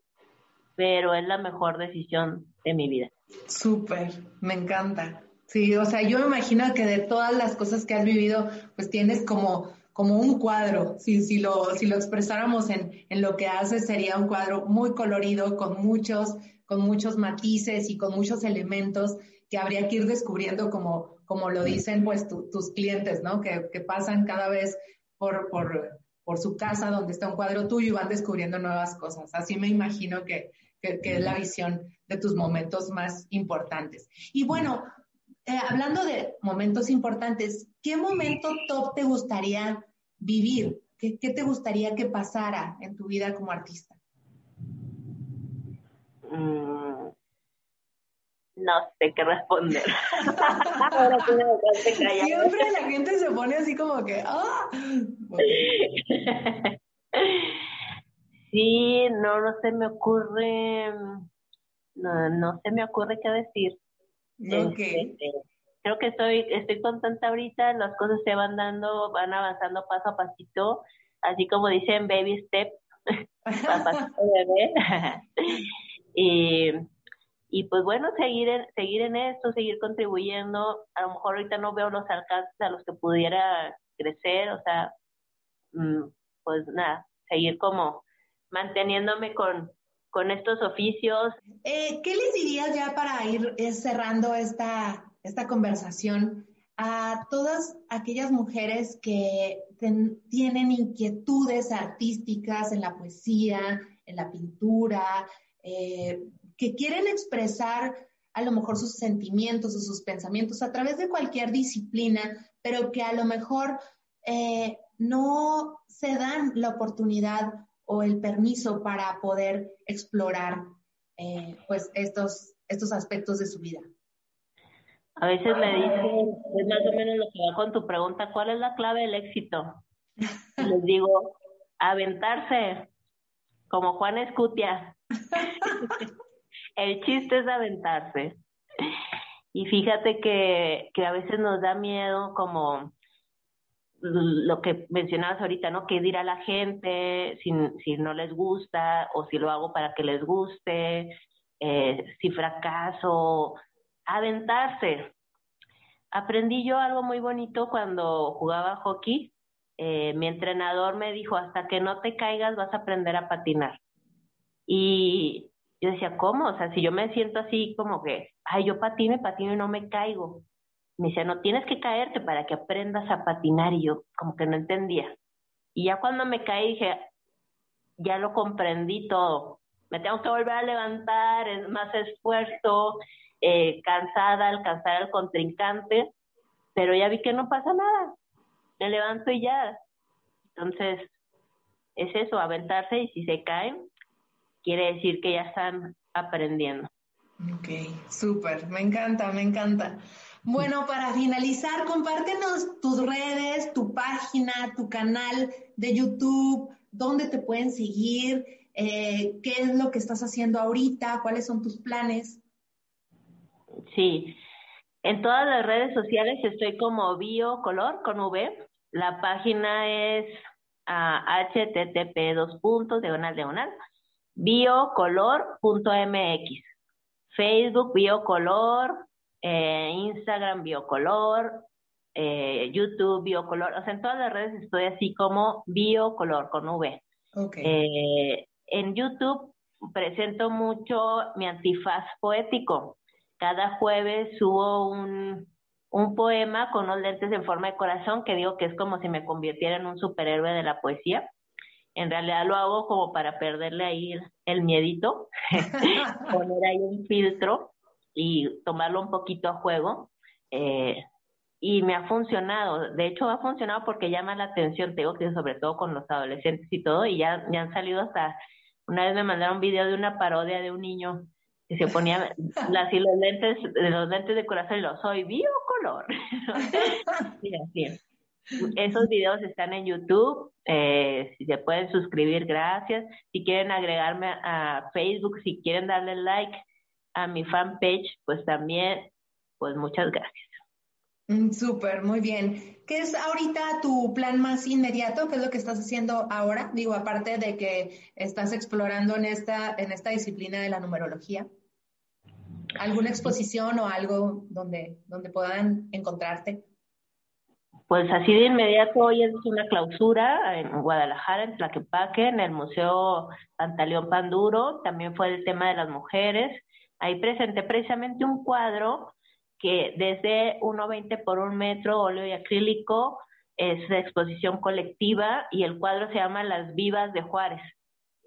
pero es la mejor decisión de mi vida. Súper, me encanta. Sí, o sea, yo me imagino que de todas las cosas que has vivido, pues tienes como, como un cuadro. Si, si, lo, si lo expresáramos en, en lo que haces, sería un cuadro muy colorido, con muchos, con muchos matices y con muchos elementos que habría que ir descubriendo como, como lo dicen pues tus clientes, ¿no? Que, que pasan cada vez por, por, por, su casa donde está un cuadro tuyo y van descubriendo nuevas cosas. Así me imagino que, que, es la visión de tus momentos más importantes. Y bueno, eh, hablando de momentos importantes, ¿qué momento top te gustaría vivir? ¿Qué, ¿Qué, te gustaría que pasara en tu vida como artista? Mm, no sé qué responder. Siempre la gente se pone así como que, ¡ah! Sí, no, no se me ocurre, no, no se me ocurre qué decir. Okay. Este, creo que estoy, estoy contenta ahorita, las cosas se van dando, van avanzando paso a pasito, así como dicen baby step, pasito bebé. y y pues bueno, seguir en, seguir en esto, seguir contribuyendo. A lo mejor ahorita no veo los alcances a los que pudiera crecer, o sea, mm, pues nada, seguir como manteniéndome con, con estos oficios. Eh, ¿Qué les dirías ya para ir eh, cerrando esta, esta conversación a todas aquellas mujeres que tienen inquietudes artísticas en la poesía, en la pintura, eh, que quieren expresar a lo mejor sus sentimientos o sus pensamientos a través de cualquier disciplina, pero que a lo mejor eh, no se dan la oportunidad o el permiso para poder explorar eh, pues estos, estos aspectos de su vida. A veces me dicen, es más o menos lo que va con tu pregunta, ¿cuál es la clave del éxito? Les digo, aventarse, como Juan Escutia. El chiste es aventarse. Y fíjate que, que a veces nos da miedo como lo que mencionabas ahorita, ¿no? ¿Qué dirá la gente si, si no les gusta o si lo hago para que les guste? Eh, si fracaso, aventarse. Aprendí yo algo muy bonito cuando jugaba hockey. Eh, mi entrenador me dijo, hasta que no te caigas vas a aprender a patinar. Y yo decía, ¿cómo? O sea, si yo me siento así como que, ay, yo patino patino y no me caigo. Me decía, no tienes que caerte para que aprendas a patinar. Y yo como que no entendía. Y ya cuando me caí dije, ya lo comprendí todo. Me tengo que volver a levantar, es más esfuerzo, eh, cansada, alcanzar al contrincante, pero ya vi que no pasa nada. Me levanto y ya. Entonces, es eso, aventarse y si se caen, quiere decir que ya están aprendiendo. Ok, súper, me encanta, me encanta. Bueno, para finalizar, compártenos tus redes, tu página, tu canal de YouTube, dónde te pueden seguir, eh, qué es lo que estás haciendo ahorita, cuáles son tus planes. Sí, en todas las redes sociales estoy como Biocolor con V. La página es http dos puntos diagonal diagonal biocolor.mx. Facebook Biocolor, eh, Instagram Biocolor, eh, YouTube Biocolor, o sea, en todas las redes estoy así como Biocolor con V. Eh, en YouTube presento mucho mi antifaz poético. Cada jueves subo un, un poema con unos lentes en forma de corazón que digo que es como si me convirtiera en un superhéroe de la poesía. En realidad lo hago como para perderle ahí el miedito, poner ahí un filtro y tomarlo un poquito a juego. Eh, y me ha funcionado. De hecho, ha funcionado porque llama la atención, tengo que sobre todo con los adolescentes y todo, y ya, ya han salido hasta, una vez me mandaron un video de una parodia de un niño que se ponía así los lentes, los lentes de corazón y lo soy biocolor. Mira, sí. Esos videos están en YouTube, eh, si se pueden suscribir, gracias. Si quieren agregarme a Facebook, si quieren darle like a mi fanpage, pues también, pues muchas gracias. Mm, súper, muy bien. ¿Qué es ahorita tu plan más inmediato? ¿Qué es lo que estás haciendo ahora? Digo, aparte de que estás explorando en esta, en esta disciplina de la numerología. ¿Alguna exposición o algo donde, donde puedan encontrarte? Pues así de inmediato hoy es una clausura en Guadalajara, en Tlaquepaque, en el Museo Pantaleón Panduro. También fue el tema de las mujeres. Ahí presenté precisamente un cuadro que desde 1,20 por un metro, óleo y acrílico, es de exposición colectiva y el cuadro se llama Las Vivas de Juárez.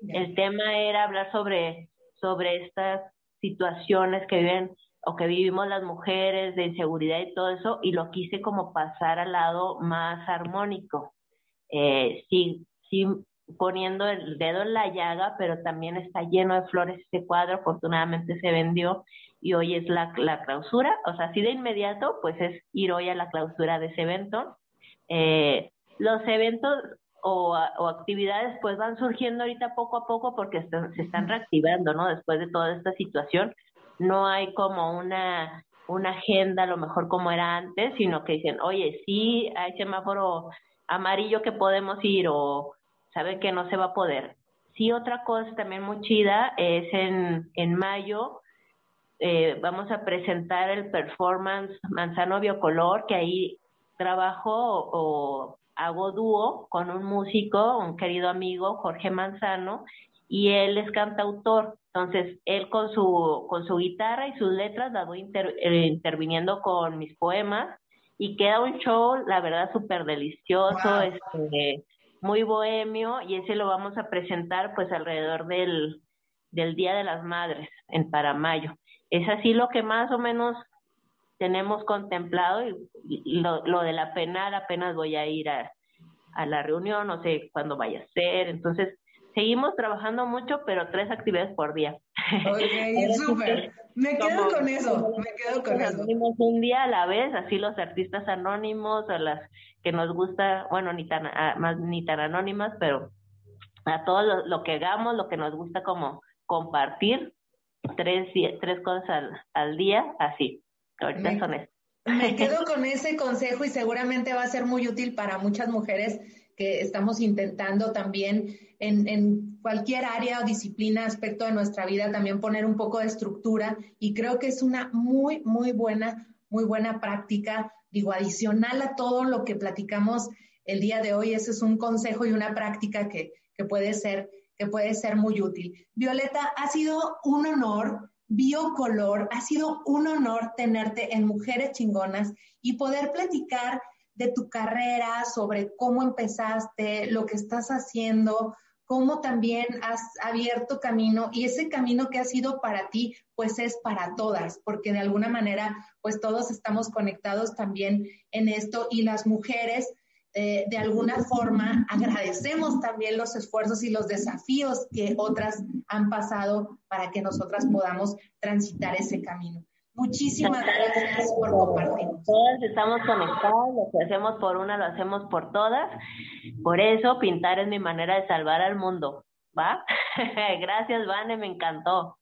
El tema era hablar sobre, sobre estas situaciones que viven o que vivimos las mujeres de inseguridad y todo eso, y lo quise como pasar al lado más armónico. Eh, sí, sí poniendo el dedo en la llaga, pero también está lleno de flores este cuadro, afortunadamente se vendió y hoy es la, la clausura, o sea, así de inmediato, pues es ir hoy a la clausura de ese evento. Eh, los eventos o, o, actividades pues van surgiendo ahorita poco a poco porque se están reactivando, ¿no? Después de toda esta situación, no hay como una, una agenda a lo mejor como era antes, sino que dicen, oye, sí, hay semáforo amarillo que podemos ir o sabe que no se va a poder. Sí, otra cosa también muy chida es en, en mayo eh, vamos a presentar el performance Manzano Biocolor, que ahí trabajo o, hago dúo con un músico, un querido amigo, Jorge Manzano, y él es cantautor. Entonces, él con su, con su guitarra y sus letras la voy eh, interviniendo con mis poemas y queda un show, la verdad, súper delicioso. Este, muy bohemio y ese lo vamos a presentar pues alrededor del, del Día de las Madres, en para mayo. Es así lo que más o menos tenemos contemplado y lo, lo de la penal apenas voy a ir a, a la reunión, no sé cuándo vaya a ser, entonces seguimos trabajando mucho, pero tres actividades por día. Ok, súper. Me quedo con eso, me quedo con eso. Un día a la vez, así los artistas anónimos, o las que nos gusta, bueno, ni tan, más, ni tan anónimas, pero a todo lo, que hagamos, lo que nos gusta como compartir, tres, tres cosas al, al día, así. Ahorita me, son esas. Me quedo con ese consejo y seguramente va a ser muy útil para muchas mujeres que estamos intentando también en, cualquier área o disciplina, aspecto de nuestra vida, también poner un poco de estructura y creo que es una muy, muy buena, muy buena práctica Digo, adicional a todo lo que platicamos el día de hoy, ese es un consejo y una práctica que, que puede ser que puede ser muy útil. Violeta, ha sido un honor, Biocolor, ha sido un honor tenerte en Mujeres Chingonas y poder platicar de tu carrera, sobre cómo empezaste, lo que estás haciendo, cómo también has abierto camino y ese camino que ha sido para ti, pues es para todas, porque de alguna manera, pues todos estamos conectados también en esto y las mujeres, eh, de alguna forma, agradecemos también los esfuerzos y los desafíos que otras han pasado para que nosotras podamos transitar ese camino. Muchísimas gracias por compartir. Todas estamos conectadas, lo que hacemos por una lo hacemos por todas. Por eso pintar es mi manera de salvar al mundo, ¿va? gracias, Vane, me encantó.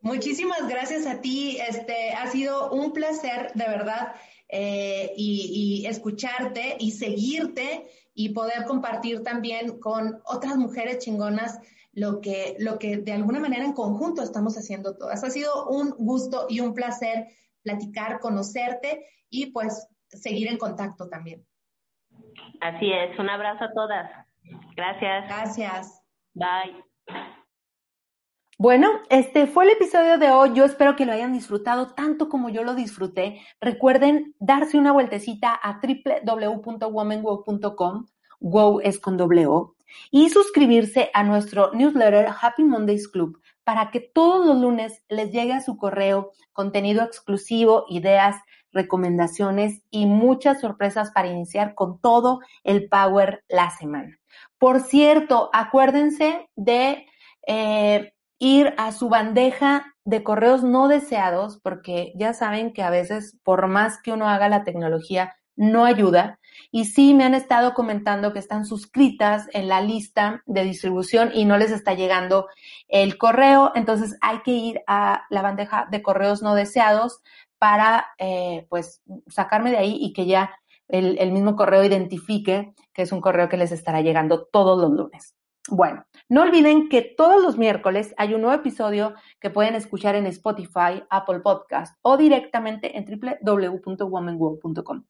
Muchísimas gracias a ti. Este ha sido un placer, de verdad, eh, y, y escucharte y seguirte y poder compartir también con otras mujeres chingonas lo que, lo que de alguna manera en conjunto estamos haciendo todas. Ha sido un gusto y un placer platicar, conocerte y pues seguir en contacto también. Así es, un abrazo a todas. Gracias. Gracias. Bye. Bueno, este fue el episodio de hoy. Yo espero que lo hayan disfrutado tanto como yo lo disfruté. Recuerden darse una vueltecita a www.womanwow.com. Wow es con doble O y suscribirse a nuestro newsletter Happy Mondays Club para que todos los lunes les llegue a su correo contenido exclusivo, ideas, recomendaciones y muchas sorpresas para iniciar con todo el power la semana. Por cierto, acuérdense de eh, ir a su bandeja de correos no deseados, porque ya saben que a veces, por más que uno haga la tecnología, no ayuda. Y sí me han estado comentando que están suscritas en la lista de distribución y no les está llegando el correo. Entonces hay que ir a la bandeja de correos no deseados para eh, pues sacarme de ahí y que ya el, mismo correo identifique que es un correo que les estará llegando todos los lunes. Bueno, no olviden que todos los miércoles hay un nuevo episodio que pueden escuchar en Spotify, Apple Podcast o directamente en www.womanworld.com.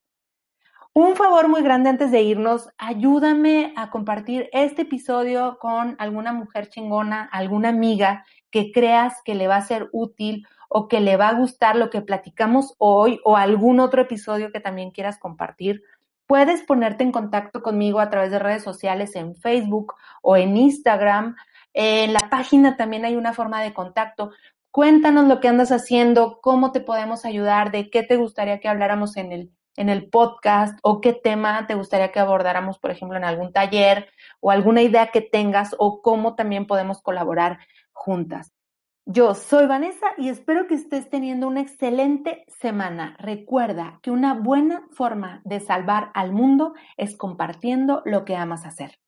Un favor muy grande antes de irnos, ayúdame a compartir este episodio con alguna mujer chingona, alguna amiga que creas que le va a ser útil o que le va a gustar lo que platicamos hoy o algún otro episodio que también quieras compartir. Puedes ponerte en contacto conmigo a través de redes sociales en Facebook o en Instagram. En la página también hay una forma de contacto. Cuéntanos lo que andas haciendo, cómo te podemos ayudar, de qué te gustaría que habláramos en el en el podcast o qué tema te gustaría que abordáramos, por ejemplo, en algún taller o alguna idea que tengas o cómo también podemos colaborar juntas. Yo soy Vanessa y espero que estés teniendo una excelente semana. Recuerda que una buena forma de salvar al mundo es compartiendo lo que amas hacer.